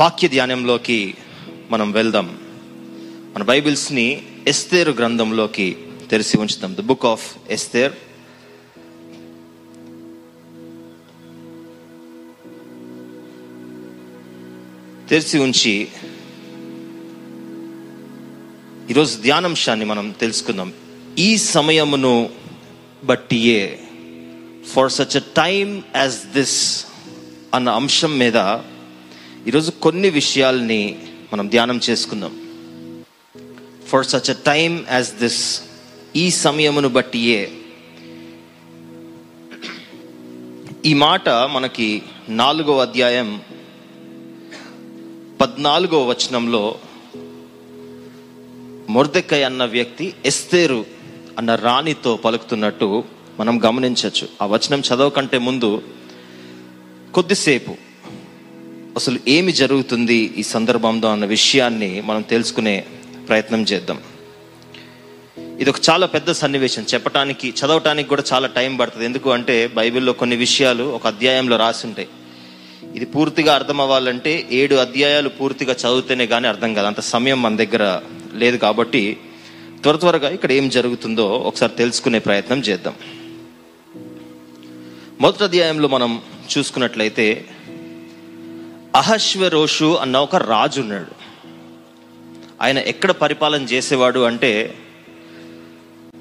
వాక్య ధ్యానంలోకి మనం వెళ్దాం. మన బైబిల్స్ని ఎస్తేరు గ్రంథంలోకి తెరిచి ఉంచుతాం. ద బుక్ ఆఫ్ ఎస్తేర్ తెరిచి ఉంచి ఈరోజు ధ్యానాంశాన్ని మనం తెలుసుకుందాం. ఈ సమయమును బట్టియే for such a time as this అన్న అంశం మీద ఈరోజు కొన్ని విషయాల్ని మనం ధ్యానం చేసుకుందాం. For such a time as this ఈ సమయమును బట్టియే ఈ మాట మనకి నాలుగో అధ్యాయం పద్నాలుగో వచనంలో మొర్దెక్కయ్ అన్న వ్యక్తి ఎస్తేరు అన్న రాణితో పలుకుతున్నట్టు మనం గమనించవచ్చు. ఆ వచనం చదవకంటే ముందు కొద్దిసేపు అసలు ఏమి జరుగుతుంది ఈ సందర్భంలో అన్న విషయాన్ని మనం తెలుసుకునే ప్రయత్నం చేద్దాం. ఇది ఒక చాలా పెద్ద సన్నివేశం. చెప్పటానికి చదవటానికి కూడా చాలా టైం పడుతుంది. ఎందుకు అంటే బైబిల్లో కొన్ని విషయాలు ఒక అధ్యాయంలో రాసి ఉంటాయి. ఇది పూర్తిగా అర్థం అవ్వాలంటే ఏడు అధ్యాయాలు పూర్తిగా చదివితేనే కానీ అర్థం కాదు. అంత సమయం మన దగ్గర లేదు కాబట్టి త్వర త్వరగా ఇక్కడ ఏం జరుగుతుందో ఒకసారి తెలుసుకునే ప్రయత్నం చేద్దాం. మొదటి అధ్యాయంలో మనం చూసుకున్నట్లయితే అహశ్వరోషు అన్న ఒక రాజు ఉన్నాడు ఆయన ఎక్కడ పరిపాలన చేసేవాడు అంటే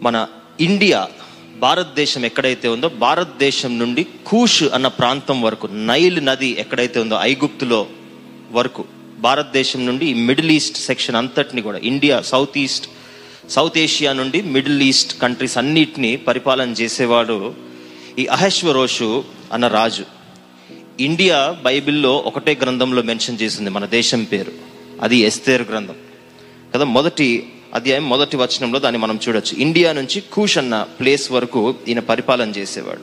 మన ఇండియా భారతదేశం ఎక్కడైతే ఉందో భారతదేశం నుండి కూష్ అన్న ప్రాంతం వరకు నైల్ నది ఎక్కడైతే ఉందో ఐగుప్తులో వరకు భారతదేశం నుండి ఈ మిడిల్ ఈస్ట్ సెక్షన్ అంతటిని కూడా India south east south Asia నుండి మిడిల్ ఈస్ట్ కంట్రీస్ అన్నిటిని పరిపాలన చేసేవాడు ఈ అహేశ్వరోషు అన్న రాజు. ఇండియా బైబిల్లో ఒకటే గ్రంథంలో మెన్షన్ చేసింది మన దేశం పేరు. అది ఎస్తేర్ గ్రంథం. కదా మొదటి అధ్యాయం మొదటి వచనంలో దాన్ని మనం చూడొచ్చు. ఇండియా నుంచి కూష్ అన్న ప్లేస్ వరకు ఈయన పరిపాలన చేసేవాడు.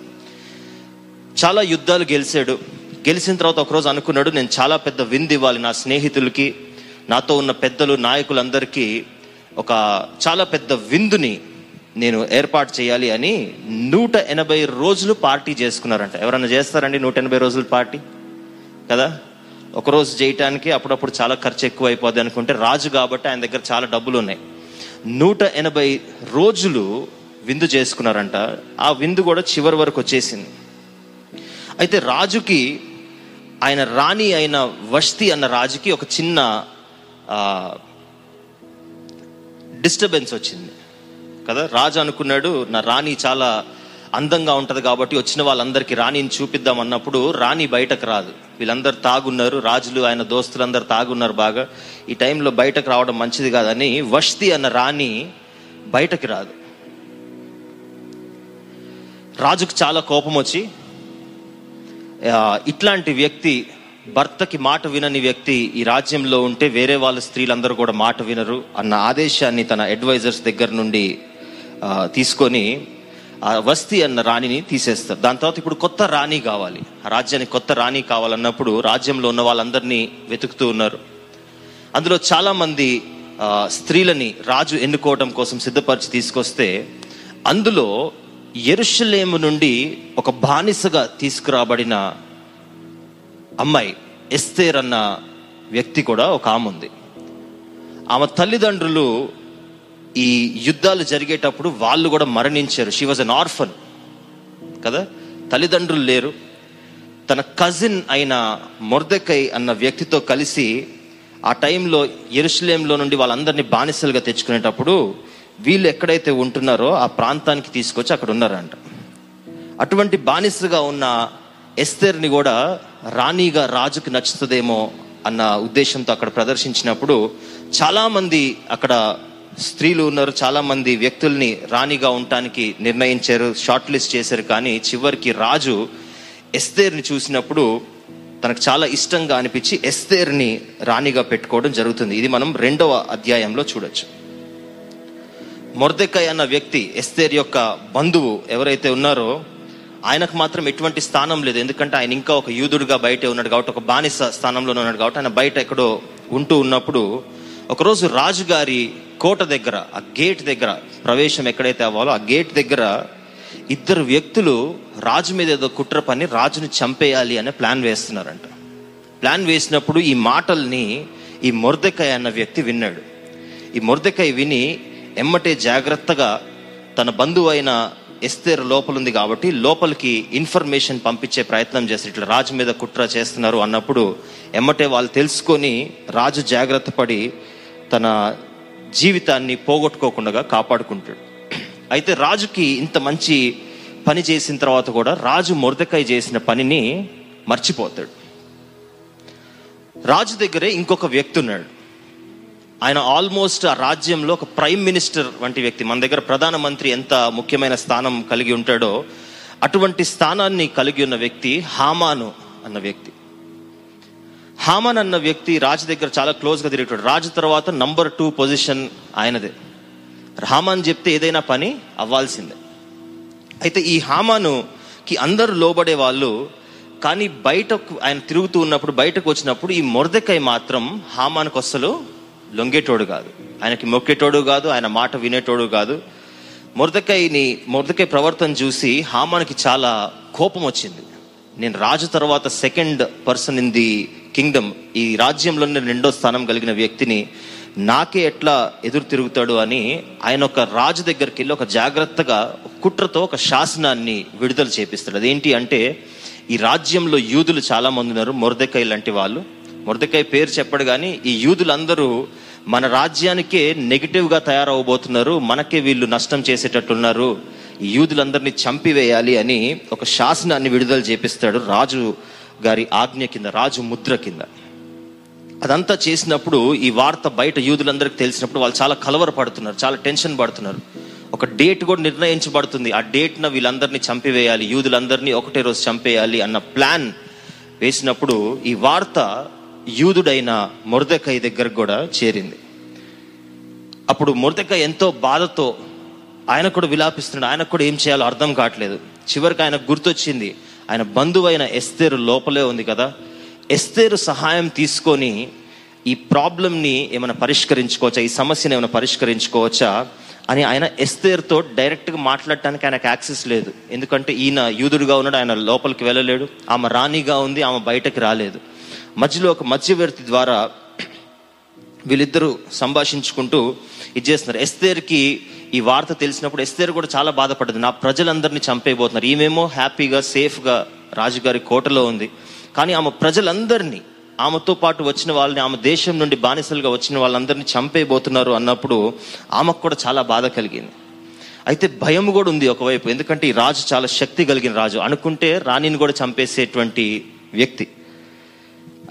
చాలా యుద్ధాలు గెలిచాడు. గెలిచిన తర్వాత ఒకరోజు అనుకున్నాడు నేను చాలా పెద్ద విందు ఇవ్వాలి నా స్నేహితులకి నాతో ఉన్న పెద్దలు నాయకులందరికీ ఒక చాలా పెద్ద విందుని నేను ఏర్పాటు చేయాలి అని నూట ఎనభై రోజులు పార్టీ చేసుకున్నారంట. ఎవరన్నా చేస్తారండి నూట ఎనభై రోజులు పార్టీ? కదా? ఒకరోజు చేయటానికి అప్పుడప్పుడు చాలా ఖర్చు ఎక్కువ అయిపోద్ది అనుకుంటే రాజు కాబట్టి ఆయన దగ్గర చాలా డబ్బులు ఉన్నాయి నూట ఎనభై రోజులు విందు చేసుకున్నారంట. ఆ విందు కూడా చివరి వరకు వచ్చేసింది. అయితే రాజుకి ఆయన రాణి అయిన వస్తి అన్న రాజుకి ఒక చిన్న డిస్టర్బెన్స్ వచ్చింది. కదా? రాజు అనుకున్నాడు నా రాణి చాలా అందంగా ఉంటుంది కాబట్టి వచ్చిన వాళ్ళందరికీ రాణిని చూపిద్దాం అన్నప్పుడు రాణి బయటకు రాదు. వీళ్ళందరూ తాగున్నారు రాజులు ఆయన దోస్తులందరూ తాగున్నారు బాగా. ఈ టైంలో బయటకు రావడం మంచిది కాదని వష్తి అన్న రాణి బయటకు రాదు. రాజుకు చాలా కోపం వచ్చి ఇట్లాంటి వ్యక్తి భర్తకి మాట వినని వ్యక్తి ఈ రాజ్యంలో ఉంటే వేరే వాళ్ళ స్త్రీలందరూ కూడా మాట వినరు అన్న ఆదేశాన్ని తన అడ్వైజర్స్ దగ్గర నుండి తీసుకొని ఆ వస్తి అన్న రాణిని తీసేస్తారు. దాని తర్వాత ఇప్పుడు కొత్త రాణి కావాలి. రాజ్యానికి కొత్త రాణి కావాలన్నప్పుడు రాజ్యంలో ఉన్న వాళ్ళందరినీ వెతుకుతూ ఉన్నారు. అందులో చాలామంది స్త్రీలని రాజు ఎన్నుకోవడం కోసం సిద్ధపరిచి తీసుకొస్తే అందులో ఎరుషలేము నుండి ఒక బానిసగా తీసుకురాబడిన అమ్మాయి ఎస్తేర్ అన్న వ్యక్తి కూడా ఒక ఆమె ఉంది ఆమె తల్లిదండ్రులు ఈ యుద్ధాలు జరిగేటప్పుడు వాళ్ళు కూడా మరణించారు. షీ వాజ్ అన్ ఆర్ఫన్ కదా? తల్లిదండ్రులు లేరు. తన కజిన్ అయిన మొర్దెకై అన్న వ్యక్తితో కలిసి ఆ టైంలో ఎరుసలేంలో నుండి వాళ్ళందరినీ బానిసలుగా తెచ్చుకునేటప్పుడు వీళ్ళు ఎక్కడైతే ఉంటున్నారో ఆ ప్రాంతానికి తీసుకొచ్చి అక్కడ ఉన్నారంట. అటువంటి బానిసగా ఉన్న ఎస్తేర్ని కూడా రాణిగా రాజుకి నచ్చుతుందేమో అన్న ఉద్దేశంతో అక్కడ ప్రదర్శించినప్పుడు చాలామంది అక్కడ స్త్రీలు ఉన్నారు చాలామంది వ్యక్తుల్ని రాణిగా ఉండటానికి నిర్ణయించారు షార్ట్ లిస్ట్ చేశారు. కానీ చివరికి రాజు ఎస్తేర్ని చూసినప్పుడు తనకు చాలా ఇష్టంగా అనిపించి ఎస్తేర్ని రాణిగా పెట్టుకోవడం జరుగుతుంది. ఇది మనం రెండవ అధ్యాయంలో చూడొచ్చు. మొర్దెకాయ్ అన్న వ్యక్తి ఎస్తేర్ యొక్క బంధువు ఎవరైతే ఉన్నారో ఆయనకు మాత్రం ఎటువంటి స్థానం లేదు. ఎందుకంటే ఆయన ఇంకా ఒక యూదుడుగా బయటే ఉన్నాడు కాబట్టి ఒక బానిస స్థానంలో ఉన్నాడు కాబట్టి ఆయన బయట ఎక్కడో ఉంటూ ఉన్నప్పుడు ఒకరోజు రాజుగారి కోట దగ్గర ఆ గేట్ దగ్గర ప్రవేశం ఎక్కడైతే అవ్వాలో ఆ గేట్ దగ్గర ఇద్దరు వ్యక్తులు రాజు మీద ఏదో కుట్ర పని రాజుని చంపేయాలి అనే ప్లాన్ వేస్తున్నారంట. ప్లాన్ వేసినప్పుడు ఈ మాటల్ని ఈ మొర్దెకాయ అన్న వ్యక్తి విన్నాడు. ఈ మొర్దెకాయ విని ఎమ్మటే జాగ్రత్తగా తన బంధువు అయిన ఎస్తేర్ లోపలుంది కాబట్టి లోపలికి ఇన్ఫర్మేషన్ పంపించే ప్రయత్నం చేసి ఇట్లా రాజు మీద కుట్ర చేస్తున్నారు అన్నప్పుడు ఎమ్మటే వాళ్ళు తెలుసుకొని రాజు జాగ్రత్త పడి తన జీవితాన్ని పోగొట్టుకోకుండా కాపాడుకుంటాడు. అయితే రాజుకి ఇంత మంచి పని చేసిన తర్వాత కూడా రాజు మొరదకాయ చేసిన పనిని మర్చిపోతాడు. రాజు దగ్గరే ఇంకొక వ్యక్తి ఉన్నాడు ఆయన ఆల్మోస్ట్ ఆ రాజ్యంలో ఒక ప్రైమ్ మినిస్టర్ వంటి వ్యక్తి. మన దగ్గర ప్రధానమంత్రి ఎంత ముఖ్యమైన స్థానం కలిగి ఉంటాడో అటువంటి స్థానాన్ని కలిగి ఉన్న వ్యక్తి హామాను అన్న వ్యక్తి. హామన్ అన్న వ్యక్తి రాజు దగ్గర చాలా క్లోజ్గా తిరుగుతాడు రాజు తర్వాత నంబర్ టూ పొజిషన్ ఆయనదే. హామాన్ చెప్తే ఏదైనా పని అవ్వాల్సిందే. అయితే ఈ హామానుకి అందరూ లోబడే వాళ్ళు కానీ బయటకు ఆయన తిరుగుతూ ఉన్నప్పుడు బయటకు వచ్చినప్పుడు ఈ మొరదకాయ మాత్రం హామానికి అస్సలు లొంగేటోడు కాదు. ఆయనకి మొక్కేటోడు కాదు ఆయన మాట వినేటోడు కాదు. మొరదకాయని మొరదకాయ ప్రవర్తన చూసి హామానికి చాలా కోపం వచ్చింది. నేను రాజు తర్వాత second person in the kingdom ఈ రాజ్యంలోనే రెండో స్థానం కలిగిన వ్యక్తిని నాకే ఎట్లా ఎదురు తిరుగుతాడు అని ఆయన ఒక రాజు దగ్గరికి వెళ్ళి ఒక జాగ్రత్తగా కుట్రతో ఒక శాసనాన్ని విడుదల చేపిస్తాడు. అదేంటి అంటే ఈ రాజ్యంలో యూదులు చాలా మంది ఉన్నారు మొరదకాయ లాంటి వాళ్ళు. మొరదకాయ పేరు చెప్పడు కానీ ఈ యూదులందరూ మన రాజ్యానికే నెగిటివ్గా తయారవబోతున్నారు మనకే వీళ్ళు నష్టం చేసేటట్టున్నారు ఈ యూదులందరినీ చంపివేయాలి అని ఒక శాసనాన్ని విడుదల చేపిస్తాడు రాజు గారి ఆజ్ఞ కింద రాజు ముద్ర కింద. అదంతా చేసినప్పుడు ఈ వార్త బయట యూదులందరికీ తెలిసినప్పుడు వాళ్ళు చాలా కలవరపడుతున్నారు చాలా టెన్షన్ పడుతున్నారు. ఒక డేట్ కూడా నిర్ణయించబడుతుంది. ఆ డేట్న వీళ్ళందరినీ చంపివేయాలి యూదులందరినీ ఒకటే రోజు చంపేయాలి అన్న ప్లాన్ వేసినప్పుడు ఈ వార్త యూదుడైన మొరదకాయ దగ్గరకు కూడా చేరింది. అప్పుడు మొరదకాయ ఎంతో బాధతో ఆయన కూడా విలాపిస్తున్నాడు. ఆయనకు కూడా ఏం చేయాలో అర్థం కావట్లేదు. చివరికి ఆయనకు గుర్తొచ్చింది ఆయన బంధువైన ఎస్తేరు లోపలే ఉంది కదా. ఎస్తేరు సహాయం తీసుకొని ఈ ప్రాబ్లంని ఏమైనా పరిష్కరించుకోవచ్చా? ఈ సమస్యను ఏమైనా పరిష్కరించుకోవచ్చా? అని ఆయన ఎస్తేర్తో డైరెక్ట్గా మాట్లాడటానికి ఆయనకు యాక్సెస్ లేదు. ఎందుకంటే ఈయన యూదుడుగా ఉన్నాడు ఆయన లోపలికి వెళ్ళలేడు. ఆమె రాణిగా ఉంది ఆమె బయటకు రాలేదు. మధ్యలో ఒక మధ్యవర్తి ద్వారా వీళ్ళిద్దరూ సంభాషించుకుంటూ ఇది చేస్తున్నారు. ఎస్తేర్కి ఈ వార్త తెలిసినప్పుడు ఎస్తేర్ కూడా చాలా బాధపడ్డది. నా ప్రజలందరినీ చంపేయబోతున్నారు. ఈమెమో హ్యాపీగా సేఫ్గా రాజుగారి కోటలో ఉంది. కానీ ఆమె ప్రజలందరినీ ఆమెతో పాటు వచ్చిన వాళ్ళని ఆమె దేశం నుండి బానిసలుగా వచ్చిన వాళ్ళందరినీ చంపేయబోతున్నారు అన్నప్పుడు ఆమెకు కూడా చాలా బాధ కలిగింది. అయితే భయం కూడా ఉంది ఒకవైపు. ఎందుకంటే ఈ రాజు చాలా శక్తి కలిగిన రాజు. అనుకుంటే రాణిని కూడా చంపేసేటువంటి వ్యక్తి.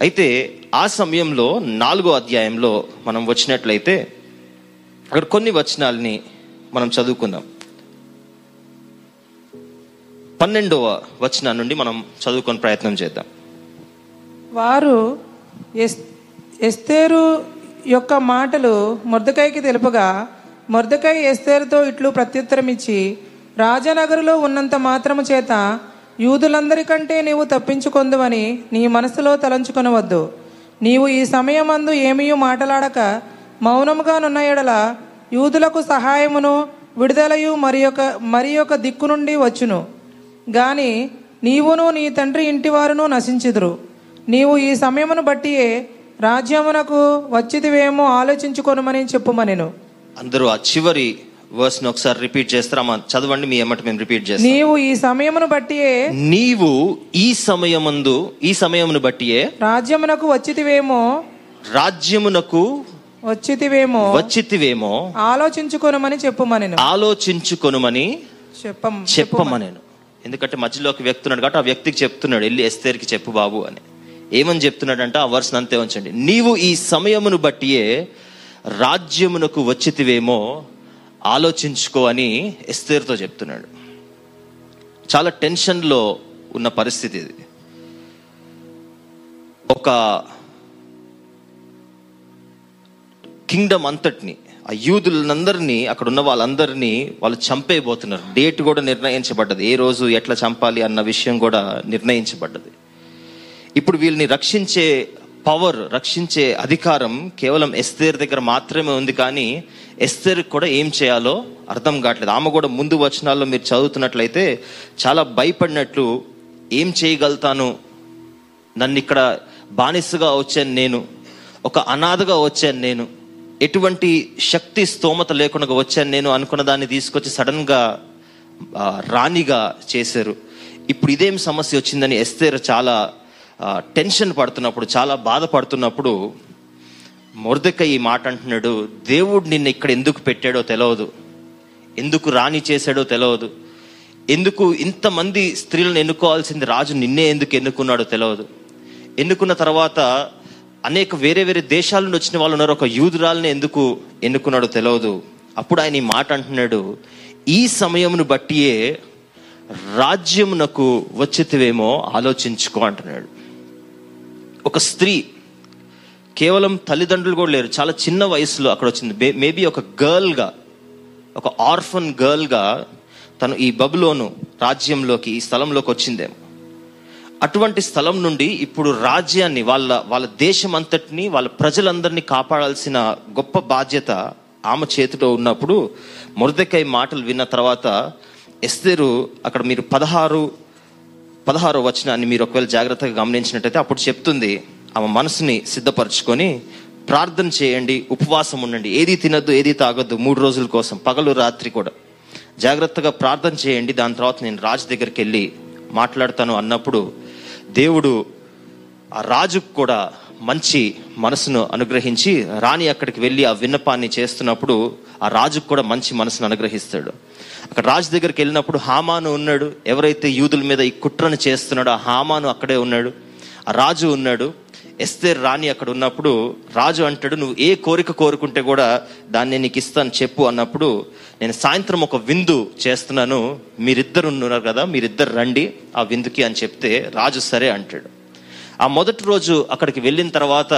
అయితే ఆ సమయంలో నాలుగో అధ్యాయంలో మనం వచ్చినట్లయితే అక్కడ కొన్ని వచనాల్ని మనం చదువుకుందాం. పన్నెండవ వచనం నుండి మనం చదువుకొని ప్రయత్నం చేద్దాం. వారు ఎస్ ఎస్తేరు యొక్క మాటలు మొర్దకాయకి తెలుపగా మొర్దకాయ ఎస్తేరుతో ఇట్లు ప్రత్యుత్తరం ఇచ్చి రాజనగరులో ఉన్నంత మాత్రము చేత యూదులందరికంటే నీవు తప్పించుకొందువని నీ మనసులో తలంచుకొనవద్దు. నీవు ఈ సమయమందు ఏమీ మాటలాడక మౌనముగా నున్న ఎడల యూదులకు సహాయమును విడుదలయు మరి ఒక మరి ఒక దిక్కు నుండి వచ్చును. గాని నీవును నీ తండ్రి ఇంటివారును నశించుదురు. నీవు ఈ సమయమును బట్టియే రాజ్యమునకు వచ్చిదివేమో ఆలోచించుకొనుమని చెప్పుమనెను. అందరూ ఆ చివరి వర్స్ ఒకసారి రిపీట్ చేస్తారా? చదవండి మీ ఎమ్మటి మేము రిపీట్ చేస్తాం. నీవు ఈ సమయమును బట్టియే నీవు ఈ సమయమందు ఈ సమయమును బట్టియే రాజ్యమునకు వచ్చితివేమో రాజ్యమునకు వచ్చితివేమో? వచ్చితివేమో? ఆలోచించుకొనుమని చెప్పుమనెను. ఆలోచించుకొనుమని చెప్పం చెప్పమనేను. ఎందుకంటే మధ్యలో ఒక వ్యక్తి ఉన్నాడు కాబట్టి ఆ వ్యక్తికి చెప్తున్నాడు వెళ్ళి ఎస్తేర్కి చెప్పు బాబు అని. ఏమని చెప్తున్నాడంటే ఆ వర్స్ అంతే ఉంచండి. నీవు ఈ సమయమును బట్టియే రాజ్యమునకు వచ్చితివేమో ఆలోచించుకో అని ఎస్తేర్తో చెప్తున్నాడు. చాలా టెన్షన్లో ఉన్న పరిస్థితి ఇది. ఒక కింగ్డమ్ అంతటిని ఆ యూదులందరినీ అక్కడ ఉన్న వాళ్ళందరినీ వాళ్ళు చంపేయబోతున్నారు. డేట్ కూడా నిర్ణయించబడ్డది. ఏ రోజు ఎట్లా చంపాలి అన్న విషయం కూడా నిర్ణయించబడ్డది. ఇప్పుడు వీళ్ళని రక్షించే పవర్ రక్షించే అధికారం కేవలం ఎస్తేర్ దగ్గర మాత్రమే ఉంది కానీ ఎస్తేర్ కూడా ఏం చేయాలో అర్థం కావట్లేదు. ఆమె కూడా ముందు వచనాల్లో మీరు చదువుతున్నట్లయితే చాలా భయపడినట్లు ఏం చేయగలుగుతాను? నన్ను ఇక్కడ బానిసగా వచ్చాను నేను. ఒక అనాథగా వచ్చాను నేను. ఎటువంటి శక్తి స్తోమత లేకుండా వచ్చాను. నేను అనుకున్న దాన్ని తీసుకొచ్చి సడన్గా రాణిగా చేశారు. ఇప్పుడు ఇదేం సమస్య వచ్చిందని ఎస్తేర్ చాలా టెన్షన్ పడుతున్నప్పుడు చాలా బాధపడుతున్నప్పుడు మొరదక ఈ మాట అంటున్నాడు దేవుడు నిన్ను ఇక్కడ ఎందుకు పెట్టాడో తెలియదు ఎందుకు రాణి చేశాడో తెలియదు ఎందుకు ఇంతమంది స్త్రీలను ఎన్నుకోవాల్సింది రాజు నిన్నే ఎందుకు ఎన్నుకున్నాడో తెలియదు ఎన్నుకున్న తర్వాత అనేక వేరే వేరే దేశాల నుండి వచ్చిన వాళ్ళు ఉన్నారు. ఒక యూదురాల్ని ఎందుకు ఎన్నుకున్నాడో తెలియదు అప్పుడు ఆయన ఈ మాట అంటున్నాడు ఈ సమయమును బట్టియే రాజ్యమునకు వచ్చితివేమో ఆలోచించుకో అంటున్నాడు. ఒక స్త్రీ కేవలం తల్లిదండ్రులు కూడా లేరు. చాలా చిన్న వయసులో అక్కడ వచ్చింది. మేబీ ఒక గర్ల్గా ఒక ఆర్ఫన్ గర్ల్గా తను ఈ బబులోను రాజ్యంలోకి ఈ స్థలంలోకి వచ్చిందేమో. అటువంటి స్థలం నుండి ఇప్పుడు రాజ్యాన్ని వాళ్ళ వాళ్ళ దేశం అంతటిని వాళ్ళ ప్రజలందరినీ కాపాడాల్సిన గొప్ప బాధ్యత ఆమె చేతిలో ఉన్నప్పుడు మురదకై మాటలు విన్న తర్వాత ఎస్తేరు అక్కడ మీరు పదహారు పదహారో వచనాన్ని మీరు ఒకవేళ జాగ్రత్తగా గమనించినట్టయితే అప్పుడు చెప్తుంది ఆమె మనసుని సిద్ధపరచుకొని ప్రార్థన చేయండి ఉపవాసం ఉండండి ఏది తినద్దు ఏది తాగొద్దు మూడు రోజుల కోసం పగలు రాత్రి కూడా. జాగ్రత్తగా ప్రార్థన చేయండి దాని తర్వాత నేను రాజు దగ్గరికి వెళ్ళి మాట్లాడతాను అన్నప్పుడు దేవుడు ఆ రాజుకు కూడా మంచి మనసును అనుగ్రహించి రాణి అక్కడికి వెళ్ళి ఆ విన్నపాన్ని చేస్తున్నప్పుడు ఆ రాజుకు కూడా మంచి మనసును అనుగ్రహిస్తాడు. అక్కడ రాజు దగ్గరికి వెళ్ళినప్పుడు హామాను ఉన్నాడు. ఎవరైతే యూదుల మీద ఈ కుట్రను చేస్తున్నాడో ఆ హామాను అక్కడే ఉన్నాడు. ఆ రాజు ఉన్నాడు. ఎస్తేర్ రాణి అక్కడ ఉన్నప్పుడు రాజు అంటాడు నువ్వు ఏ కోరిక కోరుకుంటే కూడా దాన్ని నీకు ఇస్తాను చెప్పు అన్నప్పుడు నేను సాయంత్రం ఒక విందు చేస్తున్నాను మీరిద్దరు ఉన్నారు కదా మీరిద్దరు రండి ఆ విందుకి అని చెప్తే రాజు సరే అంటాడు. ఆ మొదటి రోజు అక్కడికి వెళ్ళిన తర్వాత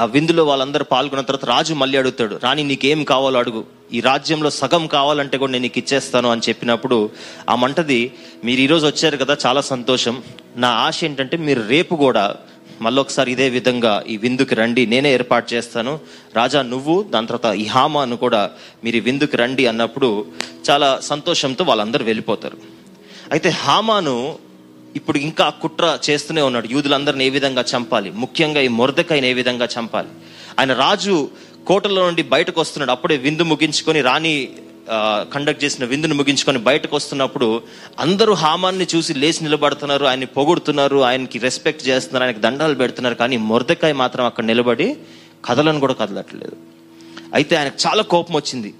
ఆ విందులో వాళ్ళందరూ పాల్గొన్న తర్వాత రాజు మళ్ళీ అడుగుతాడు రాణి నీకేం కావాలో అడుగు. ఈ రాజ్యంలో సగం కావాలంటే కూడా నేను నీకు ఇచ్చేస్తాను అని చెప్పినప్పుడు ఆ మంటది మీరు ఈరోజు వచ్చారు కదా చాలా సంతోషం. నా ఆశ ఏంటంటే మీరు రేపు కూడా మళ్ళొకసారి ఇదే విధంగా ఈ విందుకి రండి. నేనే ఏర్పాటు చేస్తాను. రాజా నువ్వు దాని తర్వాత ఈ హామాను కూడా మీరు విందుకి రండి అన్నప్పుడు చాలా సంతోషంతో వాళ్ళందరూ వెళ్ళిపోతారు. అయితే హామాను ఇప్పుడు ఇంకా కుట్ర చేస్తూనే ఉన్నాడు. యూదులందరిని ఏ విధంగా చంపాలి? ముఖ్యంగా ఈ మొరదకైన ఏ విధంగా చంపాలి? ఆయన రాజు కోటలో నుండి బయటకు వస్తున్నాడు. అప్పుడే విందు ముగించుకొని రాణి కండక్ట్ చేసిన విందును ముగించుకొని బయటకు వస్తున్నప్పుడు అందరూ హామాన్ని చూసి లేచి నిలబడుతున్నారు ఆయన్ని పొగుడుతున్నారు ఆయనకి రెస్పెక్ట్ చేస్తున్నారు ఆయనకి దండాలు పెడుతున్నారు కానీ మొరదకాయ మాత్రం అక్కడ నిలబడి కథలను కూడా కదలట్లేదు. అయితే ఆయనకు చాలా కోపం వచ్చింది.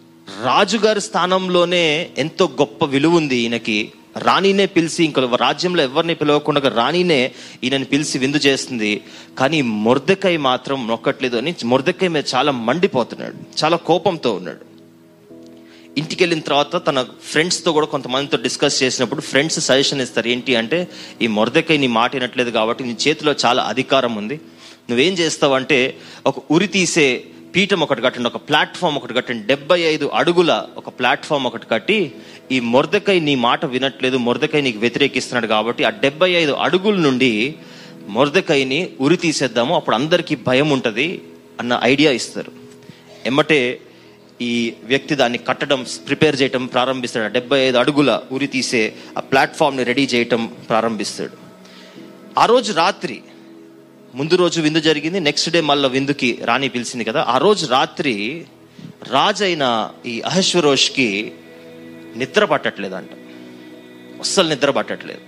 రాజుగారి స్థానంలోనే ఎంతో గొప్ప విలువ ఉంది ఈయనకి. రాణినే పిలిచి ఇంకో రాజ్యంలో ఎవరిని పిలవకుండా రాణినే ఈయనని పిలిచి విందు చేస్తుంది. కానీ మురదకాయ మాత్రం నొక్కట్లేదు అని మురదకాయ మీద చాలా మండిపోతున్నాడు. చాలా కోపంతో ఉన్నాడు. ఇంటికి వెళ్ళిన తర్వాత తన ఫ్రెండ్స్తో కూడా కొంతమందితో డిస్కస్ చేసినప్పుడు ఫ్రెండ్స్ సజెషన్ ఇస్తారు ఏంటి అంటే ఈ మొరదకై నీ మాట వినట్లేదు కాబట్టి నీ చేతిలో చాలా అధికారం ఉంది. నువ్వేం చేస్తావు అంటే ఒక ఉరి తీసే పీఠం ఒకటి కట్టండి ఒక ప్లాట్ఫామ్ ఒకటి కట్టండి. డెబ్బై ఐదు అడుగుల ఒక ప్లాట్ఫామ్ ఒకటి కట్టి ఈ మొరదకై నీ మాట వినట్లేదు మొరదకై నీకు వ్యతిరేకిస్తున్నాడు కాబట్టి ఆ డెబ్బై ఐదు అడుగుల నుండి మొరదకైని ఉరి తీసేద్దాము అప్పుడు అందరికీ భయం ఉంటుంది అన్న ఐడియా ఇస్తారు. ఎమ్మటే ఈ వ్యక్తి దాన్ని కట్టడం ప్రిపేర్ చేయటం ప్రారంభిస్తాడు. డెబ్బై ఐదు అడుగుల ఉరి తీసే ఆ ప్లాట్ఫామ్ని రెడీ చేయటం ప్రారంభిస్తాడు. ఆ రోజు రాత్రి ముందు రోజు విందు జరిగింది నెక్స్ట్ డే మళ్ళీ విందుకి రాణి పిలిచింది కదా. ఆ రోజు రాత్రి రాజైన ఈ అహశ్వరోష్కి నిద్ర పట్టట్లేదంట. అస్సలు నిద్ర పట్టట్లేదు.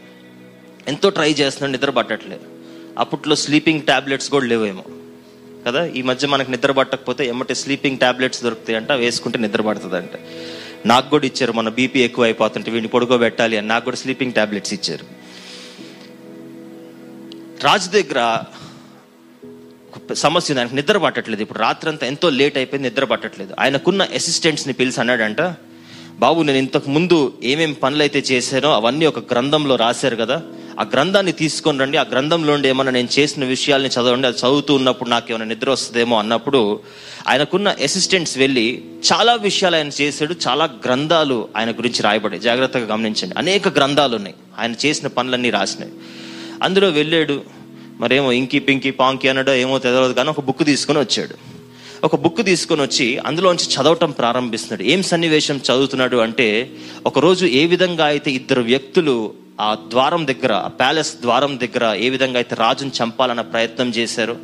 ఎంతో ట్రై చేస్తున్నాడు నిద్ర పట్టట్లేదు. అప్పట్లో స్లీపింగ్ టాబ్లెట్స్ కూడా లేవేమో. కదా? ఈ మధ్య మనకు నిద్ర పట్టకపోతే ఎమ్మటి స్లీపింగ్ టాబ్లెట్స్ దొరుకుతాయి అంట వేసుకుంటే నిద్ర పడుతుంది అంట నాకు కూడా ఇచ్చారు మన బీపీ ఎక్కువ అయిపోతుంటే వీడిని పడుకోబెట్టాలి అని నాకు కూడా స్లీపింగ్ టాబ్లెట్స్ ఇచ్చారు. రాజు దగ్గర సమస్య ఉంది ఆయనకు నిద్ర పట్టట్లేదు. ఇప్పుడు రాత్రంతా ఎంతో లేట్ అయిపోయింది నిద్ర పట్టట్లేదు. ఆయనకున్న అసిస్టెంట్స్ని పిలిచి అన్నాడంట బాబు నేను ఇంతకు ముందు ఏమేం పనులు అయితే చేశానో అవన్నీ ఒక గ్రంథంలో రాశారు కదా. ఆ గ్రంథాన్ని తీసుకొని రండి. ఆ గ్రంథంలో ఉండి ఏమన్నా నేను చేసిన విషయాల్ని చదవండి. అది చదువుతూ ఉన్నప్పుడు నాకు ఏమైనా నిద్ర వస్తుందేమో అన్నప్పుడు ఆయనకున్న అసిస్టెంట్స్ వెళ్ళి చాలా విషయాలు ఆయన చేశాడు. చాలా గ్రంథాలు ఆయన గురించి రాయబడి జాగ్రత్తగా గమనించండి. అనేక గ్రంథాలు ఉన్నాయి. ఆయన చేసిన పనులన్నీ రాసినాయి. అందులో వెళ్ళాడు. మరేమో ఇంకి పింకి పాంకి అనడో ఏమో తెలియదు కానీ ఒక బుక్ తీసుకొని వచ్చాడు. ఒక బుక్ తీసుకొని వచ్చి అందులోంచి చదవటం ప్రారంభిస్తున్నాడు. ఏం సన్నివేశం చదువుతున్నాడు అంటే ఒకరోజు ఏ విధంగా అయితే ఇద్దరు వ్యక్తులు ఆ ద్వారం దగ్గర ఆ ప్యాలెస్ ద్వారం దగ్గర ఏ విధంగా అయితే రాజుని చంపాలన్న ప్రయత్నం చేశారో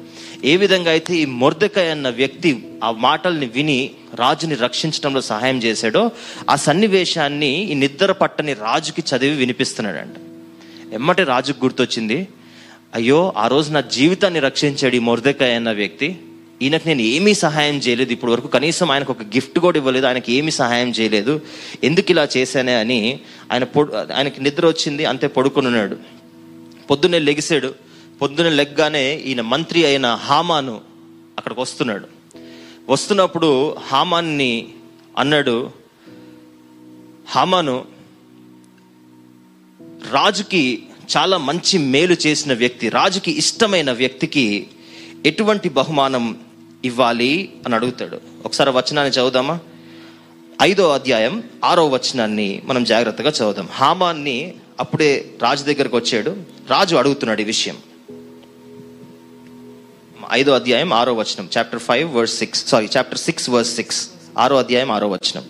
ఏ విధంగా అయితే ఈ మొర్దకాయ అన్న వ్యక్తి ఆ మాటల్ని విని రాజుని రక్షించడంలో సహాయం చేశాడో ఆ సన్నివేశాన్ని ఈ నిద్ర పట్టని రాజుకి చదివి వినిపిస్తున్నాడంట. ఎమ్మటే రాజుకు గుర్తొచ్చింది అయ్యో ఆ రోజు నా జీవితాన్ని రక్షించాడు ఈ మొర్దకాయ అన్న వ్యక్తి. ఈయనకు నేను ఏమీ సహాయం చేయలేదు ఇప్పటి వరకు కనీసం ఆయనకు ఒక గిఫ్ట్ కూడా ఇవ్వలేదు. ఆయనకి ఏమీ సహాయం చేయలేదు. ఎందుకు ఇలా చేశానే అని ఆయన పొడు ఆయనకి నిద్ర వచ్చింది. అంతే పడుకునున్నాడు పొద్దున్నే లెగిసాడు పొద్దున్నే లెగ్గానే ఈయన మంత్రి అయిన హామాను అక్కడికి వస్తున్నాడు. వస్తున్నప్పుడు హామాన్ని అన్నాడు హామాను రాజుకి చాలా మంచి మేలు చేసిన వ్యక్తి రాజుకి ఇష్టమైన వ్యక్తికి ఎటువంటి బహుమానం ఇవ్వాలి అని అడుగుతాడు. ఒకసారి వచనాన్ని చదువుదామా? ఐదో అధ్యాయం ఆరో వచనాన్ని మనం జాగ్రత్తగా చదువుదాం. హామాన్ని అప్పుడే రాజు దగ్గరకు వచ్చాడు. రాజు అడుగుతున్నాడు ఈ విషయం. ఐదో అధ్యాయం ఆరో వచనం. Chapter five verse six sorry chapter six verse six ఆరో అధ్యాయం ఆరో వచనం.